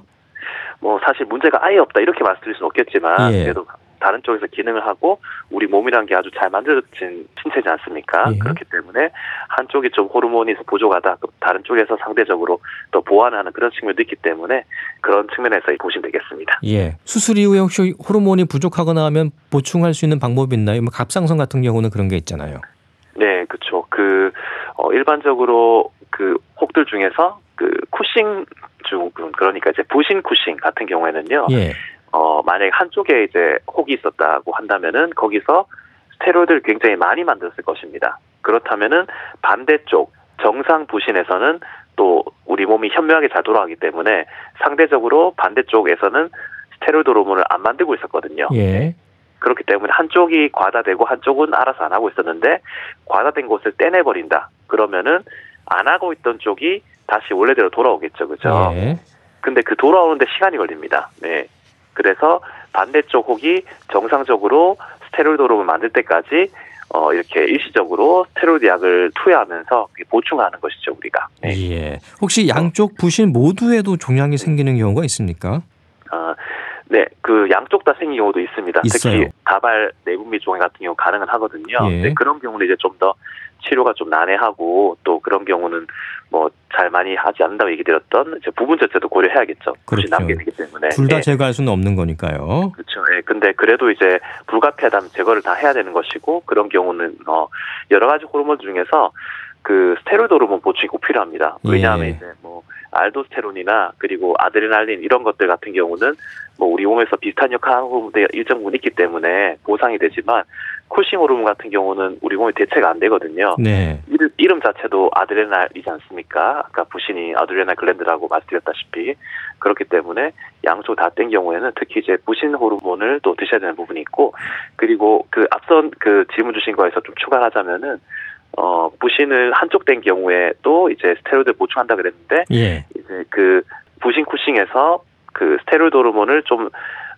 뭐 사실 문제가 아예 없다 이렇게 말씀드릴 수는 없겠지만 예. 그래도 다른 쪽에서 기능을 하고 우리 몸이란 게 아주 잘 만들어진 신체지 않습니까? 예. 그렇기 때문에 한쪽이 좀 호르몬이 부족하다, 다른 쪽에서 상대적으로 또 보완하는 그런 측면도 있기 때문에 그런 측면에서 보시면 되겠습니다. 예. 수술 이후에 혹시 호르몬이 부족하거나 하면 보충할 수 있는 방법이 있나요? 뭐 갑상선 같은 경우는 그런 게 있잖아요. 네, 그렇죠. 그 어, 일반적으로 그 혹들 중에서 그 쿠싱 중 그러니까 이제 부신 쿠싱 같은 경우에는요. 예. 어, 만약에 한쪽에 이제 혹이 있었다고 한다면은 거기서 스테로이드를 굉장히 많이 만들었을 것입니다. 그렇다면은 반대쪽 정상 부신에서는 또 우리 몸이 현명하게 잘 돌아가기 때문에 상대적으로 반대쪽에서는 스테로이드 호르몬을 안 만들고 있었거든요. 예. 그렇기 때문에 한쪽이 과다되고 한쪽은 알아서 안 하고 있었는데 과다된 곳을 떼내버린다. 그러면은 안 하고 있던 쪽이 다시 원래대로 돌아오겠죠, 그죠? 예. 근데 그 돌아오는데 시간이 걸립니다. 네. 그래서 반대쪽 혹이 정상적으로 스테로이드 호르몬을 만들 때까지 어 이렇게 일시적으로 스테로이드 약을 투여하면서 보충하는 것이죠 우리가. 네. 예. 혹시 양쪽 부신 모두에도 종양이 생기는 경우가 있습니까? 어, 네, 그 양쪽 다 생긴 경우도 있습니다. 있어요. 특히 가발 내분비 종양 같은 경우 가능은 하거든요. 예. 네, 그런 경우는 이제 좀 더 치료가 좀 난해하고 또 그런 경우는 뭐 잘 많이 하지 않는다고 얘기 드렸던 이제 부분 절제도 고려해야겠죠. 그렇죠. 남게 되기 때문에. 둘다 예. 제거할 수는 없는 거니까요. 그렇죠. 예. 근데 그래도 이제 불가피하다면 제거를 다 해야 되는 것이고 그런 경우는 어 여러 가지 호르몬 중에서 그 스테로이드 호르몬 보충이 꼭 필요합니다. 왜냐하면 예. 이제 뭐 알도스테론이나 그리고 아드레날린 이런 것들 같은 경우는 뭐 우리 몸에서 비슷한 역할을 하는 부분들이 일정 부분 있기 때문에 보상이 되지만 쿨싱 호르몬 같은 경우는 우리 몸에 대체가 안 되거든요. 네. 이름, 이름 자체도 아드레날이지 않습니까? 아까 부신이 아드레날 글랜드라고 말씀드렸다시피 그렇기 때문에 양쪽 다 뗀 경우에는 특히 이제 부신 호르몬을 또 드셔야 되는 부분이 있고 그리고 그 앞선 그 질문 주신 거에서 좀 추가하자면은 어 부신을 한쪽 뗀 경우에 또 이제 스테로이드 보충한다 그랬는데 예. 이제 그 부신 쿠싱에서 그 스테로이드 호르몬을 좀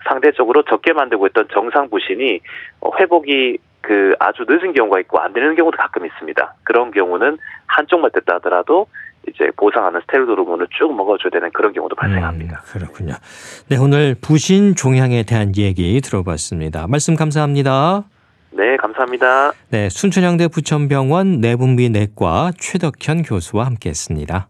상대적으로 적게 만들고 있던 정상 부신이 어, 회복이 그 아주 늦은 경우가 있고 안 되는 경우도 가끔 있습니다. 그런 경우는 한쪽만 뗐다 하더라도 이제 보상하는 스테로이드 호르몬을 쭉 먹어줘야 되는 그런 경우도 발생합니다. 음, 그렇군요. 네, 오늘 부신 종양에 대한 얘기 들어봤습니다. 말씀 감사합니다. 네, 감사합니다. 네, 순천향대 부천병원 내분비 내과 최덕현 교수와 함께했습니다.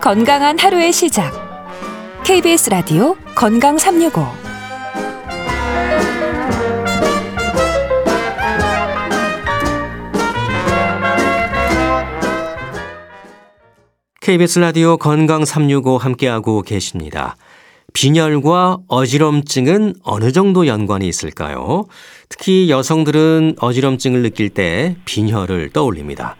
건강한 하루의 시작. KBS 라디오 건강 365. KBS 라디오 건강 365 함께하고 계십니다. 빈혈과 어지럼증은 어느 정도 연관이 있을까요? 특히 여성들은 어지럼증을 느낄 때 빈혈을 떠올립니다.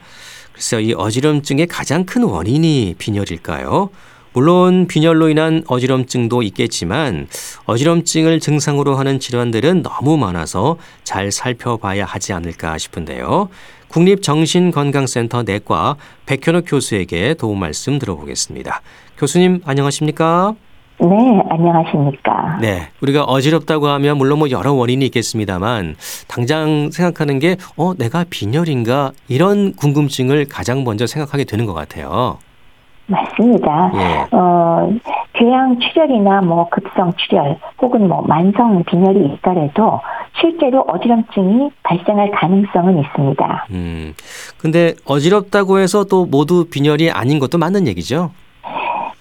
글쎄요, 이 어지럼증의 가장 큰 원인이 빈혈일까요? 물론 빈혈로 인한 어지럼증도 있겠지만 어지럼증을 증상으로 하는 질환들은 너무 많아서 잘 살펴봐야 하지 않을까 싶은데요. 국립정신건강센터 내과 백현욱 교수에게 도움 말씀 들어보겠습니다. 교수님 안녕하십니까? 네, 안녕하십니까. 네, 우리가 어지럽다고 하면 물론 뭐 여러 원인이 있겠습니다만 당장 생각하는 게 어, 내가 빈혈인가 이런 궁금증을 가장 먼저 생각하게 되는 것 같아요. 맞습니다. 예. 어, 궤양 출혈이나 뭐 급성 출혈 혹은 뭐 만성 빈혈이 있더라도 실제로 어지럼증이 발생할 가능성은 있습니다. 음. 근데 어지럽다고 해서 또 모두 빈혈이 아닌 것도 맞는 얘기죠?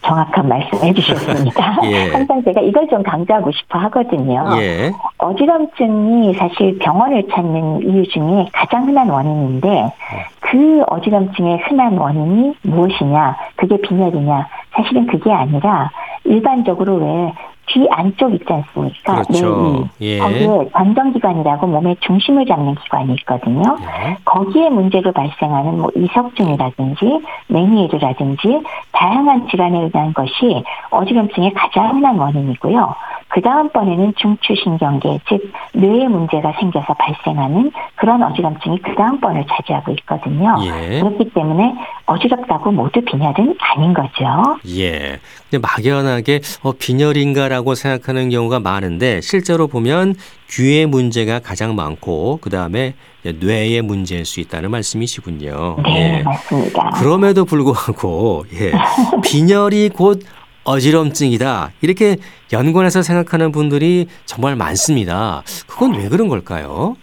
정확한 말씀 해 주셨습니다. 예. 항상 제가 이걸 좀 강조하고 싶어 하거든요. 예. 어지럼증이 사실 병원을 찾는 이유 중에 가장 흔한 원인인데 그 어지럼증의 흔한 원인이 무엇이냐, 그게 빈혈이냐, 사실은 그게 아니라 일반적으로 왜귀 안쪽 있지 않습니까? 그렇죠. 뇌 예. 거기에 전정기관이라고 몸의 중심을 잡는 기관이 있거든요. 예. 거기에 문제로 발생하는 뭐 이석증이라든지 메니에르라든지 다양한 질환에 의한 것이 어지럼증의 가장 흔한 원인이고요. 그 다음번에는 중추신경계, 즉 뇌에 문제가 생겨서 발생하는 그런 어지럼증이 그 다음번을 차지하고 있거든요. 예. 그렇기 때문에 어지럽다고 모두 빈혈은 아닌 거죠. 예. 근데 막연하게 어, 빈혈인가라고 생각하는 경우가 많은데 실제로 보면 귀의 문제가 가장 많고 그 다음에 뇌의 문제일 수 있다는 말씀이시군요. 네, 예. 맞습니다. 그럼에도 불구하고 예. 빈혈이 곧 어지럼증이다 이렇게 연관해서 생각하는 분들이 정말 많습니다. 그건 왜 그런 걸까요?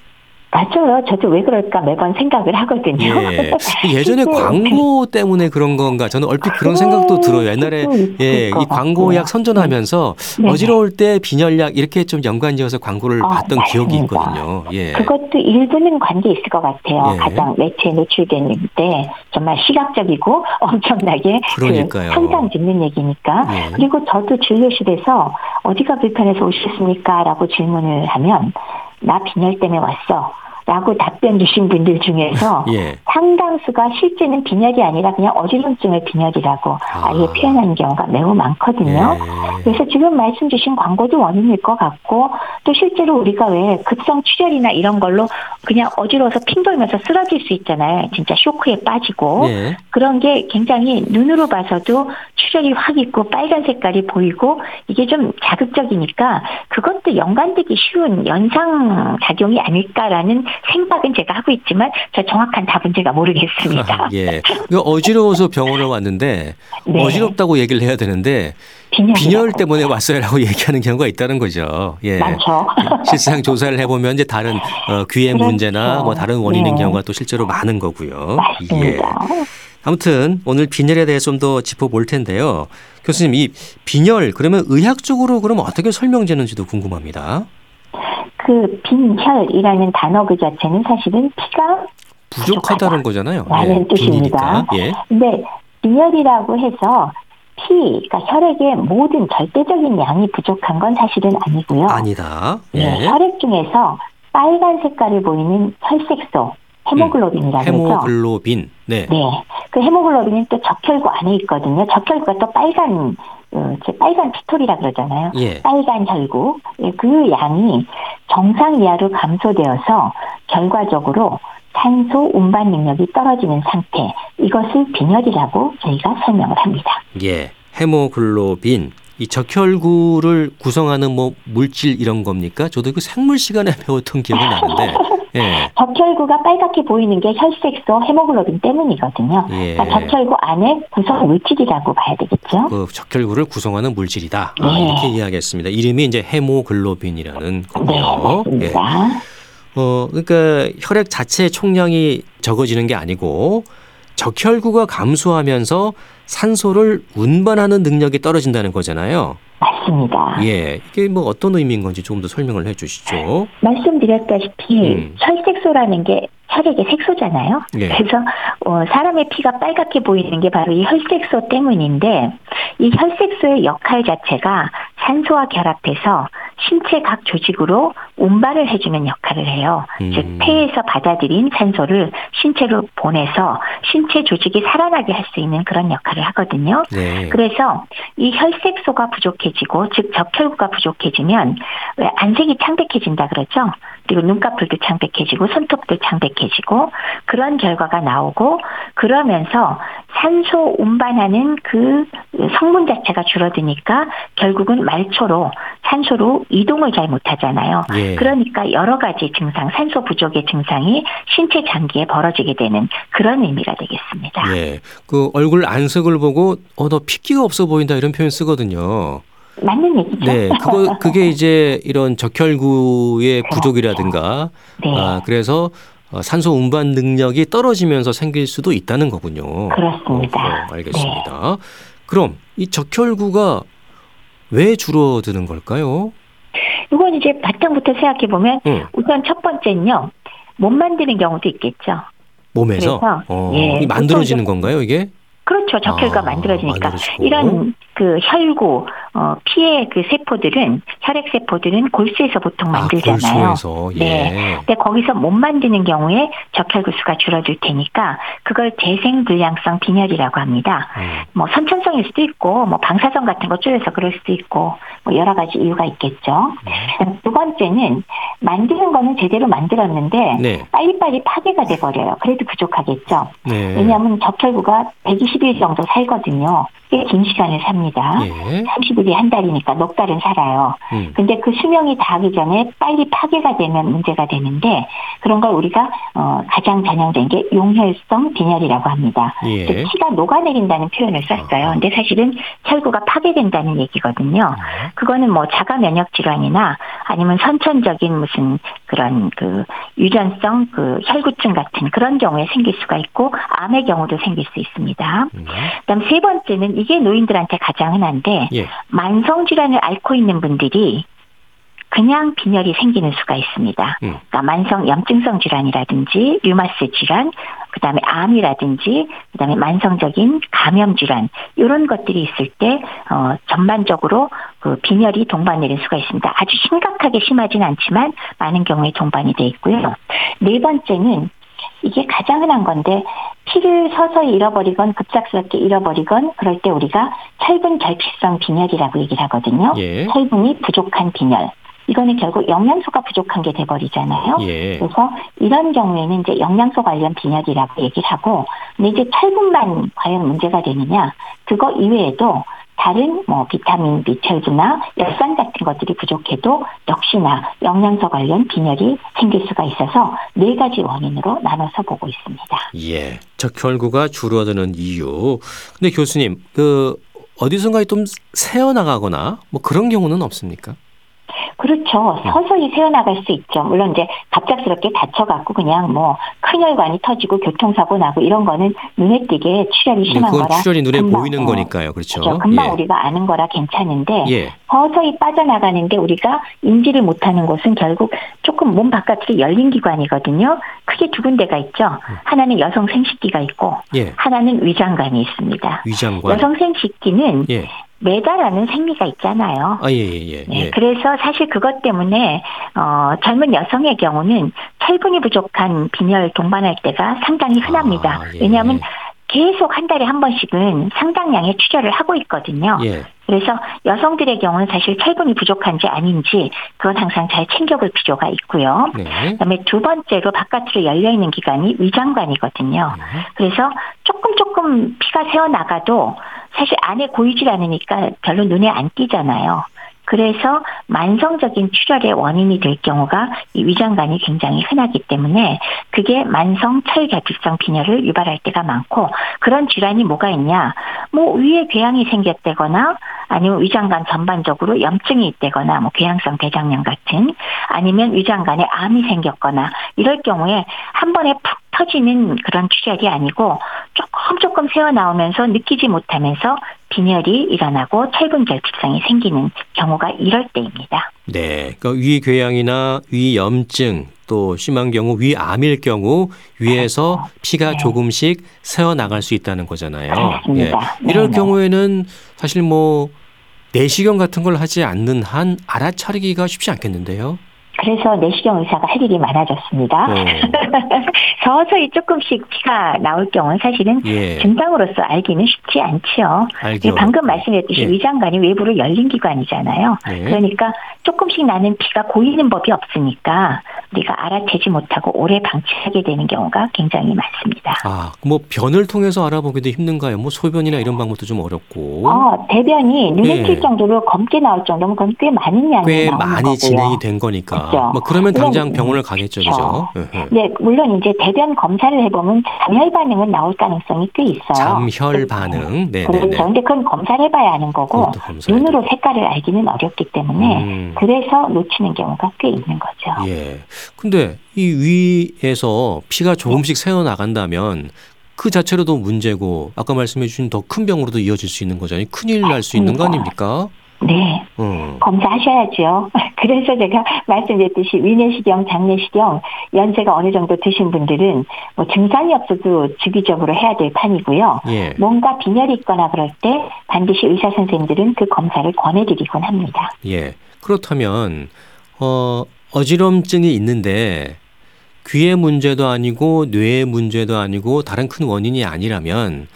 맞아요. 저도 왜 그럴까 매번 생각을 하거든요. 예. 실제 광고 때문에 그런 건가? 저는 얼핏 그런 생각도 들어요. 옛날에 예, 것이 광고약 같고요. 선전하면서 네. 어지러울 때 빈혈약 이렇게 좀 연관지어서 광고를 아, 봤던 기억이 맞습니다. 있거든요. 예. 그것도 일부는 관계 있을 것 같아요. 예. 가장 매체에 노출되는데 정말 시각적이고 엄청나게 그러니까요. 그 현상 짓는 얘기니까. 예. 그리고 저도 진료실에서 어디가 불편해서 오셨습니까? 라고 질문을 하면 나 빈혈 때문에 왔어. 라고 답변 주신 분들 중에서 예. 상당수가 실제는 빈혈이 아니라 그냥 어지럼증을 빈혈이라고 아. 아예 표현하는 경우가 매우 많거든요. 예. 그래서 지금 말씀 주신 광고도 원인일 것 같고 또 실제로 우리가 왜 급성 출혈이나 이런 걸로 그냥 어지러워서 핑 돌면서 쓰러질 수 있잖아요. 진짜 쇼크에 빠지고 예. 그런 게 굉장히 눈으로 봐서도 출혈이 확 있고 빨간 색깔이 보이고 이게 좀 자극적이니까 그것도 연관되기 쉬운 연상 작용이 아닐까라는 생각은 제가 하고 있지만 저 정확한 답은 제가 모르겠습니다. 예. 그 어지러워서 병원을 왔는데 네. 어지럽다고 얘기를 해야 되는데 빈혈이라고. 빈혈 때문에 왔어요라고 얘기하는 경우가 있다는 거죠. 예. 많죠. 실상 조사를 해보면 이제 다른 어, 귀의 그렇죠. 문제나 뭐 다른 원인인 네. 경우가 또 실제로 많은 거고요. 맞습니다. 아무튼 오늘 빈혈에 대해 좀 더 짚어볼 텐데요. 교수님 이 빈혈 그러면 의학적으로 그럼 어떻게 설명되는지도 궁금합니다. 그 빈혈이라는 단어 그 자체는 사실은 피가 부족하다는 거잖아요. 라는 뜻입니다. 빈이니까. 예. 근데 빈혈이라고 해서 피, 그러니까 혈액의 모든 절대적인 양이 부족한 건 사실은 아니고요. 아니다. 예, 예. 혈액 중에서 빨간 색깔을 보이는 혈색소, 헤모글로빈이라고 해서 헤모글로빈. 네. 네, 그 헤모글로빈은 또 적혈구 안에 있거든요. 적혈구가 또 빨간 빨간 피톨이라 그러잖아요. 예. 빨간 혈구 예, 그 양이 정상 이하로 감소되어서 결과적으로 산소 운반 능력이 떨어지는 상태 이것을 빈혈이라고 저희가 설명을 합니다. 예. 헤모글로빈. 이 적혈구를 구성하는 뭐 물질 이런 겁니까? 저도 그 생물 시간에 배웠던 기억이 나는데. 예. 적혈구가 빨갛게 보이는 게 혈색소 헤모글로빈 때문이거든요. 예. 그러니까 적혈구 안에 구성 물질이라고 봐야 되겠죠. 그 적혈구를 구성하는 물질이다. 아, 네. 이렇게 이해하겠습니다. 이름이 이제 헤모글로빈이라는 네, 거고요. 예. 맞습니다. 어, 그러니까 혈액 자체 총량이 적어지는 게 아니고 적혈구가 감소하면서 산소를 운반하는 능력이 떨어진다는 거잖아요. 맞습니다. 예, 이게 뭐 어떤 의미인 건지 조금 더 설명을 해주시죠. 말씀드렸다시피 음. 혈색소라는 게 혈액의 색소잖아요. 예. 그래서 어, 사람의 피가 빨갛게 보이는 게 바로 이 혈색소 때문인데 이 혈색소의 역할 자체가 산소와 결합해서 신체 각 조직으로 운반을 해주는 역할을 해요. 음. 즉 폐에서 받아들인 산소를 신체로 보내서 신체 조직이 살아나게 할 수 있는 그런 역할을 하거든요. 네. 그래서 이 혈색소가 부족해지고 즉 적혈구가 부족해지면 왜 안색이 창백해진다 그러죠. 그리고 눈꺼풀도 창백해지고 손톱도 창백해지고 그런 결과가 나오고 그러면서 산소 운반하는 그 성분 자체가 줄어드니까 결국은 말초로 산소로 이동을 잘 못하잖아요. 예. 그러니까 여러 가지 증상, 산소 부족의 증상이 신체 장기에 벌어지게 되는 그런 의미가 되겠습니다. 예. 그 얼굴 안색을 보고 어 너 핏기가 없어 보인다 이런 표현 쓰거든요. 맞는 얘기죠. 네. 그거 그게 이제 이런 적혈구의 그렇죠. 부족이라든가 네. 아 그래서 어, 산소 운반 능력이 떨어지면서 생길 수도 있다는 거군요. 그렇습니다. 네. 어, 알겠습니다. 그럼 이 적혈구가 왜 줄어드는 걸까요? 이건 이제 바탕부터 생각해 보면 응. 우선 첫 번째는요. 못 만드는 경우도 있겠죠. 몸에서 어, 예, 이 만들어지는 건가요, 이게? 그렇죠. 적혈구가 아, 만들어지니까. 만들어지고. 이런 그 혈구, 어, 피의 그 세포들은, 혈액 세포들은 골수에서 보통 만들잖아요. 아, 골수에서 예. 네. 근데 거기서 못 만드는 경우에 적혈구 수가 줄어들 테니까 그걸 재생 불량성 빈혈이라고 합니다. 음, 뭐 선천성일 수도 있고 뭐 방사선 같은 거 쪼여서 그럴 수도 있고 뭐 여러 가지 이유가 있겠죠. 네. 두 번째는 만드는 거는 제대로 만들었는데 네. 빨리빨리 파괴가 돼 버려요. 그래도 부족하겠죠. 네. 왜냐하면 적혈구가 120일 정도 살거든요. 꽤 긴 시간을 삽니다. 예. 30일이 한 달이니까 넉 달은 살아요. 음. 근데 그 수명이 다하기 전에 빨리 파괴가 되면 문제가 되는데 그런 걸 우리가 어, 가장 전형된 게 용혈성 빈혈이라고 합니다. 예. 그 피가 녹아내린다는 표현을 썼어요. 근데 사실은 혈구가 파괴된다는 얘기거든요. 네. 그거는 뭐 자가 면역 질환이나 아니면 선천적인 무슨 그런 그 유전성 그 혈구증 같은 그런 경우에 생길 수가 있고 암의 경우도 생길 수 있습니다. 음. 그다음 세 번째는 이게 노인들한테 가장 흔한데 예. 만성 질환을 앓고 있는 분들이 그냥 빈혈이 생기는 수가 있습니다. 음. 그러니까 만성 염증성 질환이라든지 류마스 질환, 그다음에 암이라든지 그다음에 만성적인 감염 질환 이런 것들이 있을 때 어, 전반적으로 그 빈혈이 동반이 될 수가 있습니다. 아주 심각하게 심하진 않지만 많은 경우에 동반이 돼 있고요. 네 번째는 이게 가장 흔한 건데 피를 서서히 잃어버리건 급작스럽게 잃어버리건 그럴 때 우리가 철분 결핍성 빈혈이라고 얘기를 하거든요. 예. 철분이 부족한 빈혈. 이거는 결국 영양소가 부족한 게 돼버리잖아요. 예. 그래서 이런 경우에는 이제 영양소 관련 빈혈이라고 얘기를 하고, 근데 이제 철분만 과연 문제가 되느냐? 그거 이외에도 다른 뭐 비타민 B12나 열산 같은 것들이 부족해도 역시나 영양소 관련 빈혈이 생길 수가 있어서 네 가지 원인으로 나눠서 보고 있습니다. 예. 적혈구가 줄어드는 이유. 근데 교수님, 그 어디선가 좀 새어나가거나 뭐 그런 경우는 없습니까? 그렇죠. 서서히 새어나갈 수 있죠. 물론 이제 갑작스럽게 다쳐갖고 그냥 뭐 큰 혈관이 터지고 교통사고 나고 이런 거는 눈에 띄게 출혈이 네, 심한 그건 거라 출혈이 눈에 금방, 보이는 어, 거니까요. 그렇죠. 그렇죠. 금방 예. 우리가 아는 거라 괜찮은데 예. 서서히 빠져나가는데 우리가 인지를 못하는 곳은 결국 조금 몸 바깥으로 열린 기관이거든요. 크게 두 군데가 있죠. 하나는 여성 생식기가 있고 예. 하나는 위장관이 있습니다. 위장관. 여성 생식기는 예. 매달하는 생리가 있잖아요. 아, 예, 예, 예. 네, 예. 그래서 사실 그것 때문에 어, 젊은 여성의 경우는 철분이 부족한 빈혈 동반할 때가 상당히 흔합니다. 아, 예. 왜냐하면 계속 한 달에 한 번씩은 상당량의 출혈을 하고 있거든요. 예. 그래서 여성들의 경우는 사실 철분이 부족한지 아닌지 그건 항상 잘 챙겨볼 필요가 있고요. 네. 그다음에 두 번째로 바깥으로 열려 있는 기관이 위장관이거든요. 네. 그래서 조금 조금 피가 새어 나가도 사실 안에 고이질 않으니까 별로 눈에 안 띄잖아요. 그래서 만성적인 출혈의 원인이 될 경우가 이 위장관이 굉장히 흔하기 때문에 그게 만성 철결핍성 빈혈을 유발할 때가 많고 그런 질환이 뭐가 있냐? 뭐 위에 궤양이 생겼다거나 아니면 위장관 전반적으로 염증이 있다거나 뭐 궤양성 대장염 같은 아니면 위장관에 암이 생겼거나 이럴 경우에 한 번에 푹 터지는 그런 출혈이 아니고 조금 조금 새어 나오면서 느끼지 못하면서 빈혈이 일어나고 철분 결핍성이 생기는 경우가 이럴 때입니다. 네. 그러니까 위궤양이나 위염증 또 심한 경우 위암일 경우 위에서 피가 네. 조금씩 새어 나갈 수 있다는 거잖아요. 그렇습니다. 이럴 네, 네. 경우에는 사실 뭐 내시경 같은 걸 하지 않는 한 알아차리기가 쉽지 않겠는데요. 그래서 내시경 의사가 할 일이 많아졌습니다. 어, 서서히 조금씩 피가 나올 경우는 사실은 예, 증상으로서 알기는 쉽지 않지요. 알죠. 방금 말씀드렸듯이 예. 위장관이 외부로 열린 기관이잖아요. 네. 그러니까 조금씩 나는 피가 고이는 법이 없으니까 우리가 알아채지 못하고 오래 방치하게 되는 경우가 굉장히 많습니다. 아, 뭐 변을 통해서 알아보기도 힘든가요? 뭐 소변이나 이런 방법도 좀 어렵고 어, 대변이 눈에 예. 띌 정도로 검게 나올 정도면 그건 꽤 많은 양이 꽤 많이 거고요. 진행이 된 거니까. 그렇죠. 뭐 그러면 당장 병원을 가겠죠, 그죠? 예, 예. 네, 물론 이제 대변 검사를 해보면 잠열 반응은 나올 가능성이 꽤 있어요. 잠혈 반응, 네, 네, 그렇죠. 네. 근데 그건 검사를 해봐야 하는 거고 눈으로 색깔을 알기는 어렵기 때문에 음. 그래서 놓치는 경우가 꽤 있는 거죠. 예. 근데 이 위에서 피가 조금씩 새어 나간다면 그 자체로도 문제고 아까 말씀해 주신 더 큰 병으로도 이어질 수 있는 거잖아요. 큰일 날 수 있는 거 아닙니까? 네, 어. 검사하셔야죠. 그래서 제가 말씀드렸듯이 위내시경, 장내시경 연세가 어느 정도 드신 분들은 뭐 증상이 없어도 주기적으로 해야 될 판이고요. 예. 뭔가 빈혈이 있거나 그럴 때 반드시 의사 선생님들은 그 검사를 권해드리곤 합니다. 예. 그렇다면 어 어지럼증이 있는데 귀의 문제도 아니고 뇌의 문제도 아니고 다른 큰 원인이 아니라면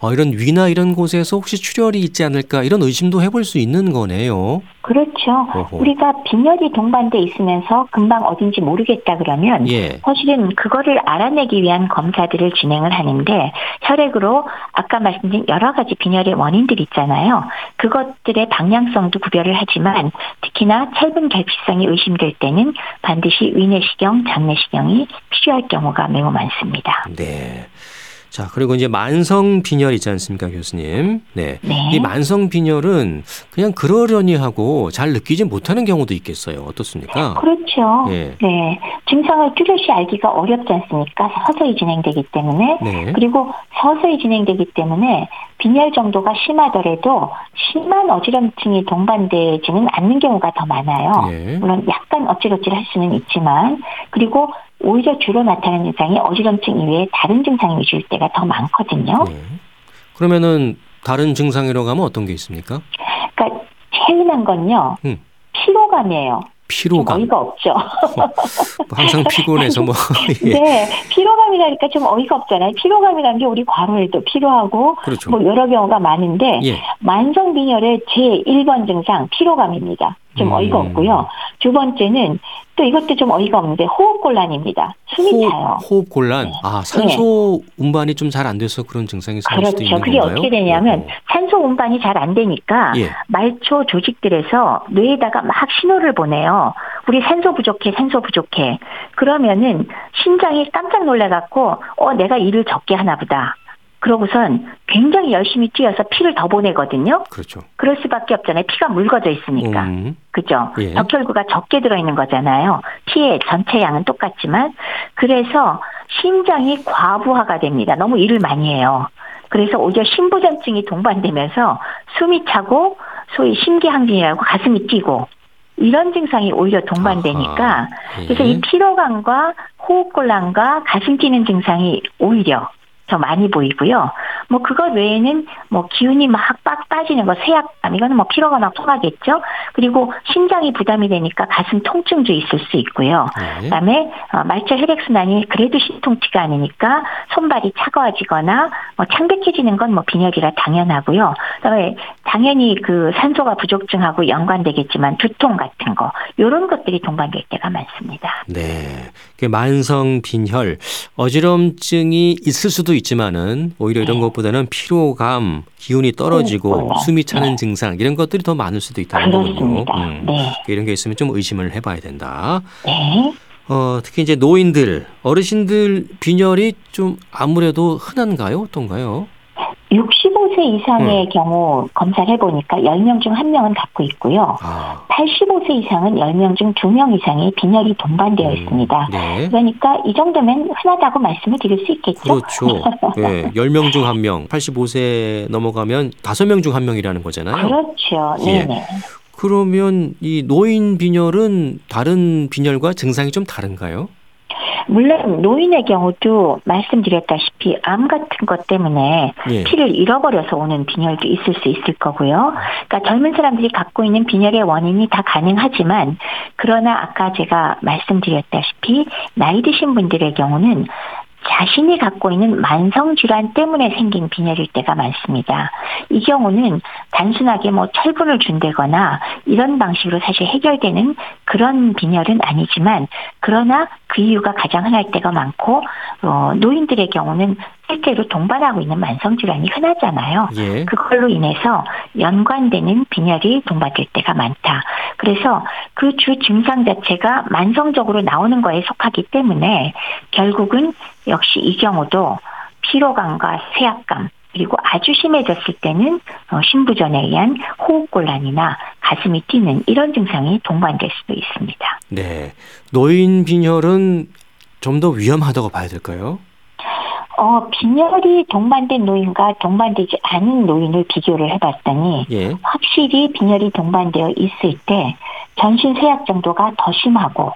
어, 이런 위나 이런 곳에서 혹시 출혈이 있지 않을까 이런 의심도 해볼 수 있는 거네요. 그렇죠. 어허. 우리가 빈혈이 동반돼 있으면서 금방 어딘지 모르겠다 그러면 예. 사실은 그거를 알아내기 위한 검사들을 진행을 하는데 혈액으로 아까 말씀드린 여러 가지 빈혈의 원인들 있잖아요. 그것들의 방향성도 구별을 하지만 특히나 철분 결핍성이 의심될 때는 반드시 위내시경, 장내시경이 필요할 경우가 매우 많습니다. 네. 자, 그리고 이제 만성 빈혈 있지 않습니까, 교수님? 네. 네. 이 만성 빈혈은 그냥 그러려니 하고 잘 느끼지 못하는 경우도 있겠어요. 어떻습니까? 그렇죠. 예. 네. 증상을 뚜렷이 알기가 어렵지 않습니까? 서서히 진행되기 때문에. 네. 그리고 서서히 진행되기 때문에 빈혈 정도가 심하더라도 심한 어지럼증이 동반되지는 않는 경우가 더 많아요. 예. 물론 약간 어찌러찌 할 수는 있지만 그리고 오히려 주로 나타나는 증상이 어지럼증 이외에 다른 증상이 위주일 때가 더 많거든요. 네. 그러면은 다른 증상이라고 하면 어떤 게 있습니까? 그러니까 제일 흔한 건요. 음. 피로감이에요. 좀 피로감. 어이가 없죠. 뭐 항상 피곤해서 뭐 예. 네, 피로감이라니까 좀 어이가 없잖아요. 피로감이라는 게 우리 과로에도 필요하고 그렇죠. 뭐 여러 경우가 많은데 예. 만성 빈혈의 제 1번 증상 피로감입니다. 좀 음. 어이가 없고요. 두 번째는 또 이것도 좀 어이가 없는데 호흡 곤란입니다. 숨이 차요. 호흡, 곤란. 네. 아, 산소 운반이 좀 잘 안 돼서 그런 증상이 생길 수도 있는 그렇죠. 그게 건가요? 어떻게 되냐면 어. 산소 운반이 잘 안 되니까 예. 말초 조직들에서 뇌에다가 막 신호를 보내요. 우리 산소 부족해, 산소 부족해. 그러면은 심장이 깜짝 놀래갖고 어 내가 일을 적게 하나 보다. 그러고선 굉장히 열심히 뛰어서 피를 더 보내거든요. 그렇죠. 그럴 수밖에 없잖아요. 피가 묽어져 있으니까. 음. 그죠? 예. 적혈구가 적게 들어있는 거잖아요. 피의 전체 양은 똑같지만 그래서 심장이 과부하가 됩니다. 너무 일을 많이 해요. 그래서 오히려 심부전증이 동반되면서 숨이 차고 소위 심기항진이라고 가슴이 뛰고 이런 증상이 오히려 동반되니까. 그래서 예. 이 피로감과 호흡곤란과 가슴 뛰는 증상이 오히려 더 많이 보이고요. 뭐 그것 외에는 뭐 기운이 막 빡 빠지는 거, 쇠약감 이거는 뭐 피로가 통하겠죠. 그리고 심장이 부담이 되니까 가슴 통증도 있을 수 있고요. 네. 그다음에 어, 말초 혈액 순환이 그래도 신통치가 않으니까 손발이 차가워지거나 뭐 창백해지는 건 뭐 빈혈이라 당연하고요. 그다음에 당연히 그 산소가 부족증하고 연관되겠지만 두통 같은 거 이런 것들이 동반될 때가 많습니다. 네. 그 만성 빈혈, 어지럼증이 있을 수도 있지만은 오히려 이런 네. 것보다는 피로감, 기운이 떨어지고. 숨이 차는 네. 증상 이런 것들이 더 많을 수도 있다는 거군요. 음. 네. 이런 게 있으면 좀 의심을 해봐야 된다. 네. 어, 특히 이제 노인들, 어르신들 빈혈이 좀 아무래도 흔한가요? 어떤가요? 65세 이상의 음. 경우 검사를 해보니까 10명 중 1명은 갖고 있고요. 아, 85세 이상은 10명 중 2명 이상의 빈혈이 동반되어 음, 있습니다. 네. 그러니까 이 정도면 흔하다고 말씀을 드릴 수 있겠죠? 그렇죠. 예, 10명 중 1명, 85세 넘어가면 5명 중 1명이라는 거잖아요. 그렇죠. 예. 네네. 그러면 이 노인 빈혈은 다른 빈혈과 증상이 좀 다른가요? 물론 노인의 경우도 말씀드렸다시피 암 같은 것 때문에 예. 피를 잃어버려서 오는 빈혈도 있을 수 있을 거고요. 그러니까 젊은 사람들이 갖고 있는 빈혈의 원인이 다 가능하지만 그러나 아까 제가 말씀드렸다시피 나이 드신 분들의 경우는 자신이 갖고 있는 만성 질환 때문에 생긴 빈혈일 때가 많습니다. 이 경우는 단순하게 뭐 철분을 준다거나 이런 방식으로 사실 해결되는 그런 빈혈은 아니지만 그러나 그 이유가 가장 흔할 때가 많고 어, 노인들의 경우는 실제로 동반하고 있는 만성 질환이 흔하잖아요. 예. 그걸로 인해서 연관되는 빈혈이 동반될 때가 많다. 그래서 그 주 증상 자체가 만성적으로 나오는 거에 속하기 때문에 결국은 역시 이 경우도 피로감과 쇠약감 그리고 아주 심해졌을 때는 어, 신부전에 의한 호흡곤란이나 가슴이 뛰는 이런 증상이 동반될 수도 있습니다. 네. 노인 빈혈은 좀 더 위험하다고 봐야 될까요? 어, 빈혈이 동반된 노인과 동반되지 않은 노인을 비교를 해봤더니 예. 확실히 빈혈이 동반되어 있을 때 전신 쇠약 정도가 더 심하고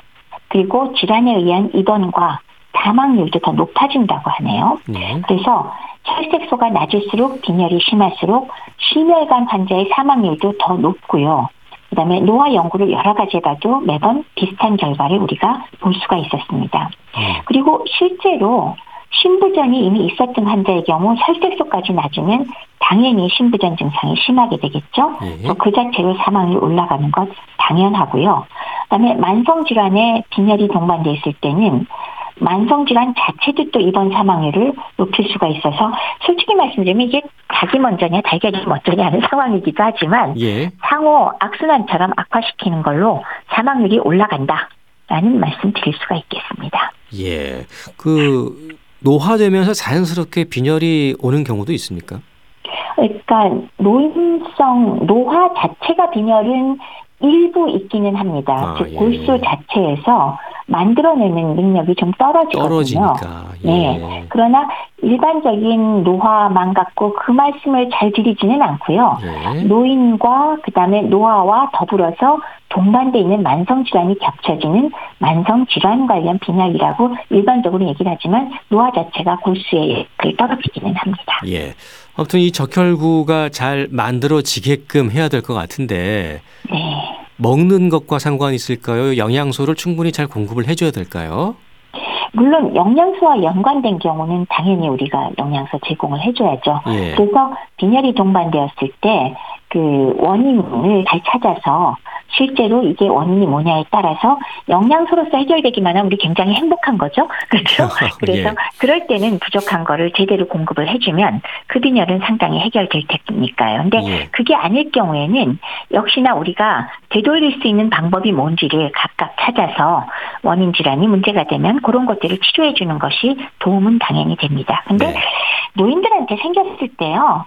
그리고 질환에 의한 입원과 사망률도 더 높아진다고 하네요. 네. 그래서 혈색소가 낮을수록 빈혈이 심할수록 심혈관 환자의 사망률도 더 높고요. 그다음에 노화 연구를 여러 가지 해봐도 매번 비슷한 결과를 우리가 볼 수가 있었습니다. 음. 그리고 실제로 신부전이 이미 있었던 환자의 경우 혈색소까지 낮으면 당연히 신부전 증상이 심하게 되겠죠. 예. 또그 자체로 사망이 올라가는 것 당연하고요. 그다음에 만성 질환에 빈혈이 동반돼 있을 때는 만성 질환 자체도 또 입원 사망률을 높일 수가 있어서 솔직히 말씀드리면 이게 닭이 먼저냐 달걀이 먼저냐 하는 상황이기도 하지만 예. 상호 악순환처럼 악화시키는 걸로 사망률이 올라간다라는 말씀 드릴 수가 있겠습니다. 예. 그 노화되면서 자연스럽게 빈혈이 오는 경우도 있습니까? 그러니까 노인성 노화 자체가 빈혈은 일부 있기는 합니다. 아, 즉 예. 골수 자체에서 만들어내는 능력이 좀 떨어지거든요. 떨어지니까. 예. 네. 그러나 일반적인 노화만 갖고 그 말씀을 잘 드리지는 않고요. 예. 노인과 그다음에 노화와 더불어서 동반돼 있는 만성 질환이 겹쳐지는 만성 질환 관련 빈혈이라고 일반적으로 얘기를 하지만 노화 자체가 골수에 그 떨어지기는 합니다. 예. 아무튼 이 적혈구가 잘 만들어지게끔 해야 될 것 같은데 네. 먹는 것과 상관이 있을까요? 영양소를 충분히 잘 공급을 해줘야 될까요? 물론 영양소와 연관된 경우는 당연히 우리가 영양소 제공을 해줘야죠. 예. 그래서 빈혈이 동반되었을 때 그 원인을 잘 찾아서 실제로 이게 원인이 뭐냐에 따라서 영양소로서 해결되기만 하면 우리 굉장히 행복한 거죠. 그렇죠? 그래서 예. 그럴 때는 부족한 거를 제대로 공급을 해주면 그 빈혈은 상당히 해결될 테니까요. 근데 예. 그게 아닐 경우에는 역시나 우리가 되돌릴 수 있는 방법이 뭔지를 각각 찾아서 원인 질환이 문제가 되면 그런 것들을 치료해 주는 것이 도움은 당연히 됩니다. 근데 네. 노인들한테 생겼을 때요.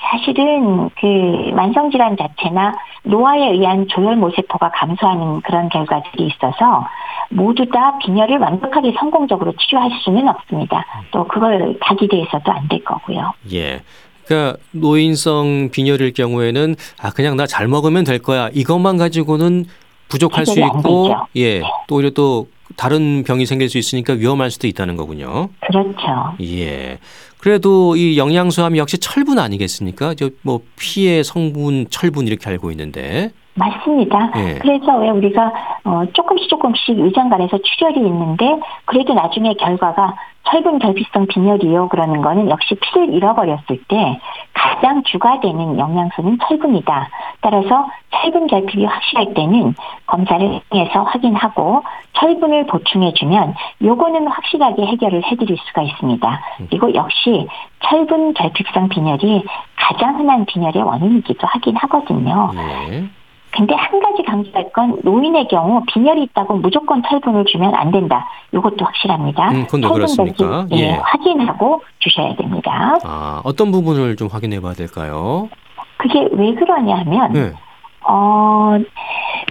사실은 그 만성 질환 자체나 노화에 의한 조혈 모세포가 감소하는 그런 결과들이 있어서 모두 다 빈혈을 완벽하게 성공적으로 치료할 수는 없습니다. 또 그걸 다 기대해서도 안 될 거고요. 예. 그러니까 노인성 빈혈일 경우에는 아 그냥 나 잘 먹으면 될 거야 이것만 가지고는 부족할 수 있고 되죠. 예. 또 오히려 또 다른 병이 생길 수 있으니까 위험할 수도 있다는 거군요. 그렇죠. 예. 그래도 이 영양소 하면 역시 철분 아니겠습니까? 저뭐 피의 성분 철분 이렇게 알고 있는데. 맞습니다. 예. 그래서 왜 우리가 어, 조금씩 조금씩 위장관에서 출혈이 있는데 그래도 나중에 결과가 철분 결핍성 빈혈이요 그러는 거는 역시 피를 잃어버렸을 때 가장 주가 되는 영양소는 철분이다. 따라서 철분 결핍이 확실할 때는 검사를 통해서 확인하고 철분을 보충해주면 요거는 확실하게 해결을 해드릴 수가 있습니다. 그리고 역시 철분 결핍성 빈혈이 가장 흔한 빈혈의 원인이기도 하긴 하거든요. 예. 근데 한 가지 강조할 건 노인의 경우 빈혈이 있다고 무조건 철분을 주면 안 된다. 이것도 확실합니다. 음, 그건 그렇습니까? 예, 예. 확인하고 주셔야 됩니다. 아, 어떤 부분을 좀 확인해 봐야 될까요? 그게 왜 그러냐 하면 네. 어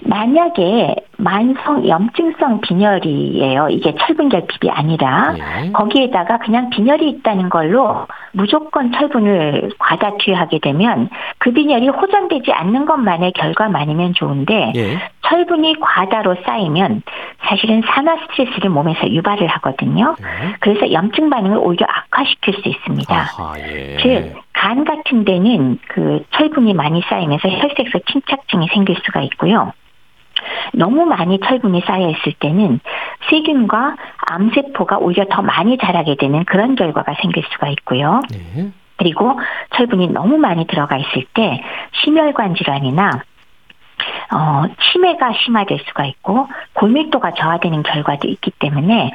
만약에 만성 염증성 빈혈이에요. 이게 철분 결핍이 아니라 예. 거기에다가 그냥 빈혈이 있다는 걸로 무조건 철분을 과다 투여하게 되면 그 빈혈이 호전되지 않는 것만의 결과만이면 좋은데 예. 철분이 과다로 쌓이면 사실은 산화 스트레스를 몸에서 유발을 하거든요. 네. 그래서 염증 반응을 오히려 악화시킬 수 있습니다. 아하, 예. 즉, 간 같은 데는 그 철분이 많이 쌓이면서 혈색소 침착증이 생길 수가 있고요. 너무 많이 철분이 쌓여 있을 때는 세균과 암세포가 오히려 더 많이 자라게 되는 그런 결과가 생길 수가 있고요. 네. 그리고 철분이 너무 많이 들어가 있을 때 심혈관 질환이나 어, 치매가 심화될 수가 있고 골밀도가 저하되는 결과도 있기 때문에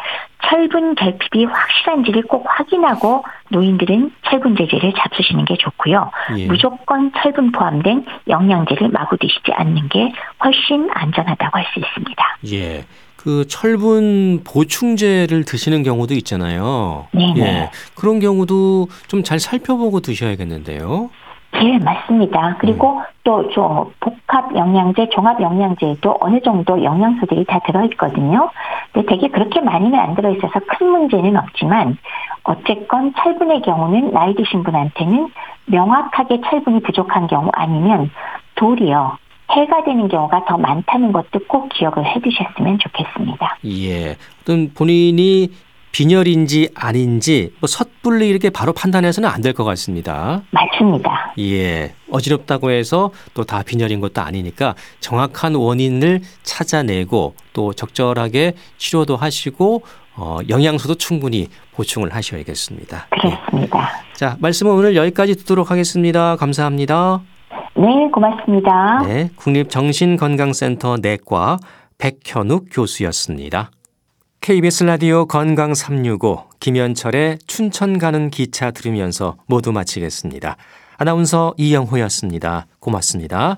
철분 결핍이 확실한지를 꼭 확인하고 노인들은 철분 제제를 잡수시는 게 좋고요. 예. 무조건 철분 포함된 영양제를 마구 드시지 않는 게 훨씬 안전하다고 할 수 있습니다. 예. 그 철분 보충제를 드시는 경우도 있잖아요. 네네. 예. 그런 경우도 좀 잘 살펴보고 드셔야겠는데요. 네, 맞습니다. 그리고 또저 복합 영양제, 종합 영양제에도 어느 정도 영양소들이 다 들어있거든요. 근데 되게 그렇게 많이는 안 들어있어서 큰 문제는 없지만 어쨌건 철분의 경우는 나이 드신 분한테는 명확하게 철분이 부족한 경우 아니면 도리어 해가 되는 경우가 더 많다는 것도 꼭 기억을 해 두셨으면 좋겠습니다. 예. 어떤 본인이 빈혈인지 아닌지 뭐 섣불리 이렇게 바로 판단해서는 안 될 것 같습니다. 맞습니다. 예. 어지럽다고 해서 또 다 빈혈인 것도 아니니까 정확한 원인을 찾아내고 또 적절하게 치료도 하시고 어, 영양소도 충분히 보충을 하셔야겠습니다. 예. 그렇습니다. 자, 말씀은 오늘 여기까지 듣도록 하겠습니다. 감사합니다. 네, 고맙습니다. 네, 국립정신건강센터 내과 백현욱 교수였습니다. KBS 라디오 건강 365 김현철의 춘천 가는 기차 들으면서 모두 마치겠습니다. 아나운서 이영호였습니다. 고맙습니다.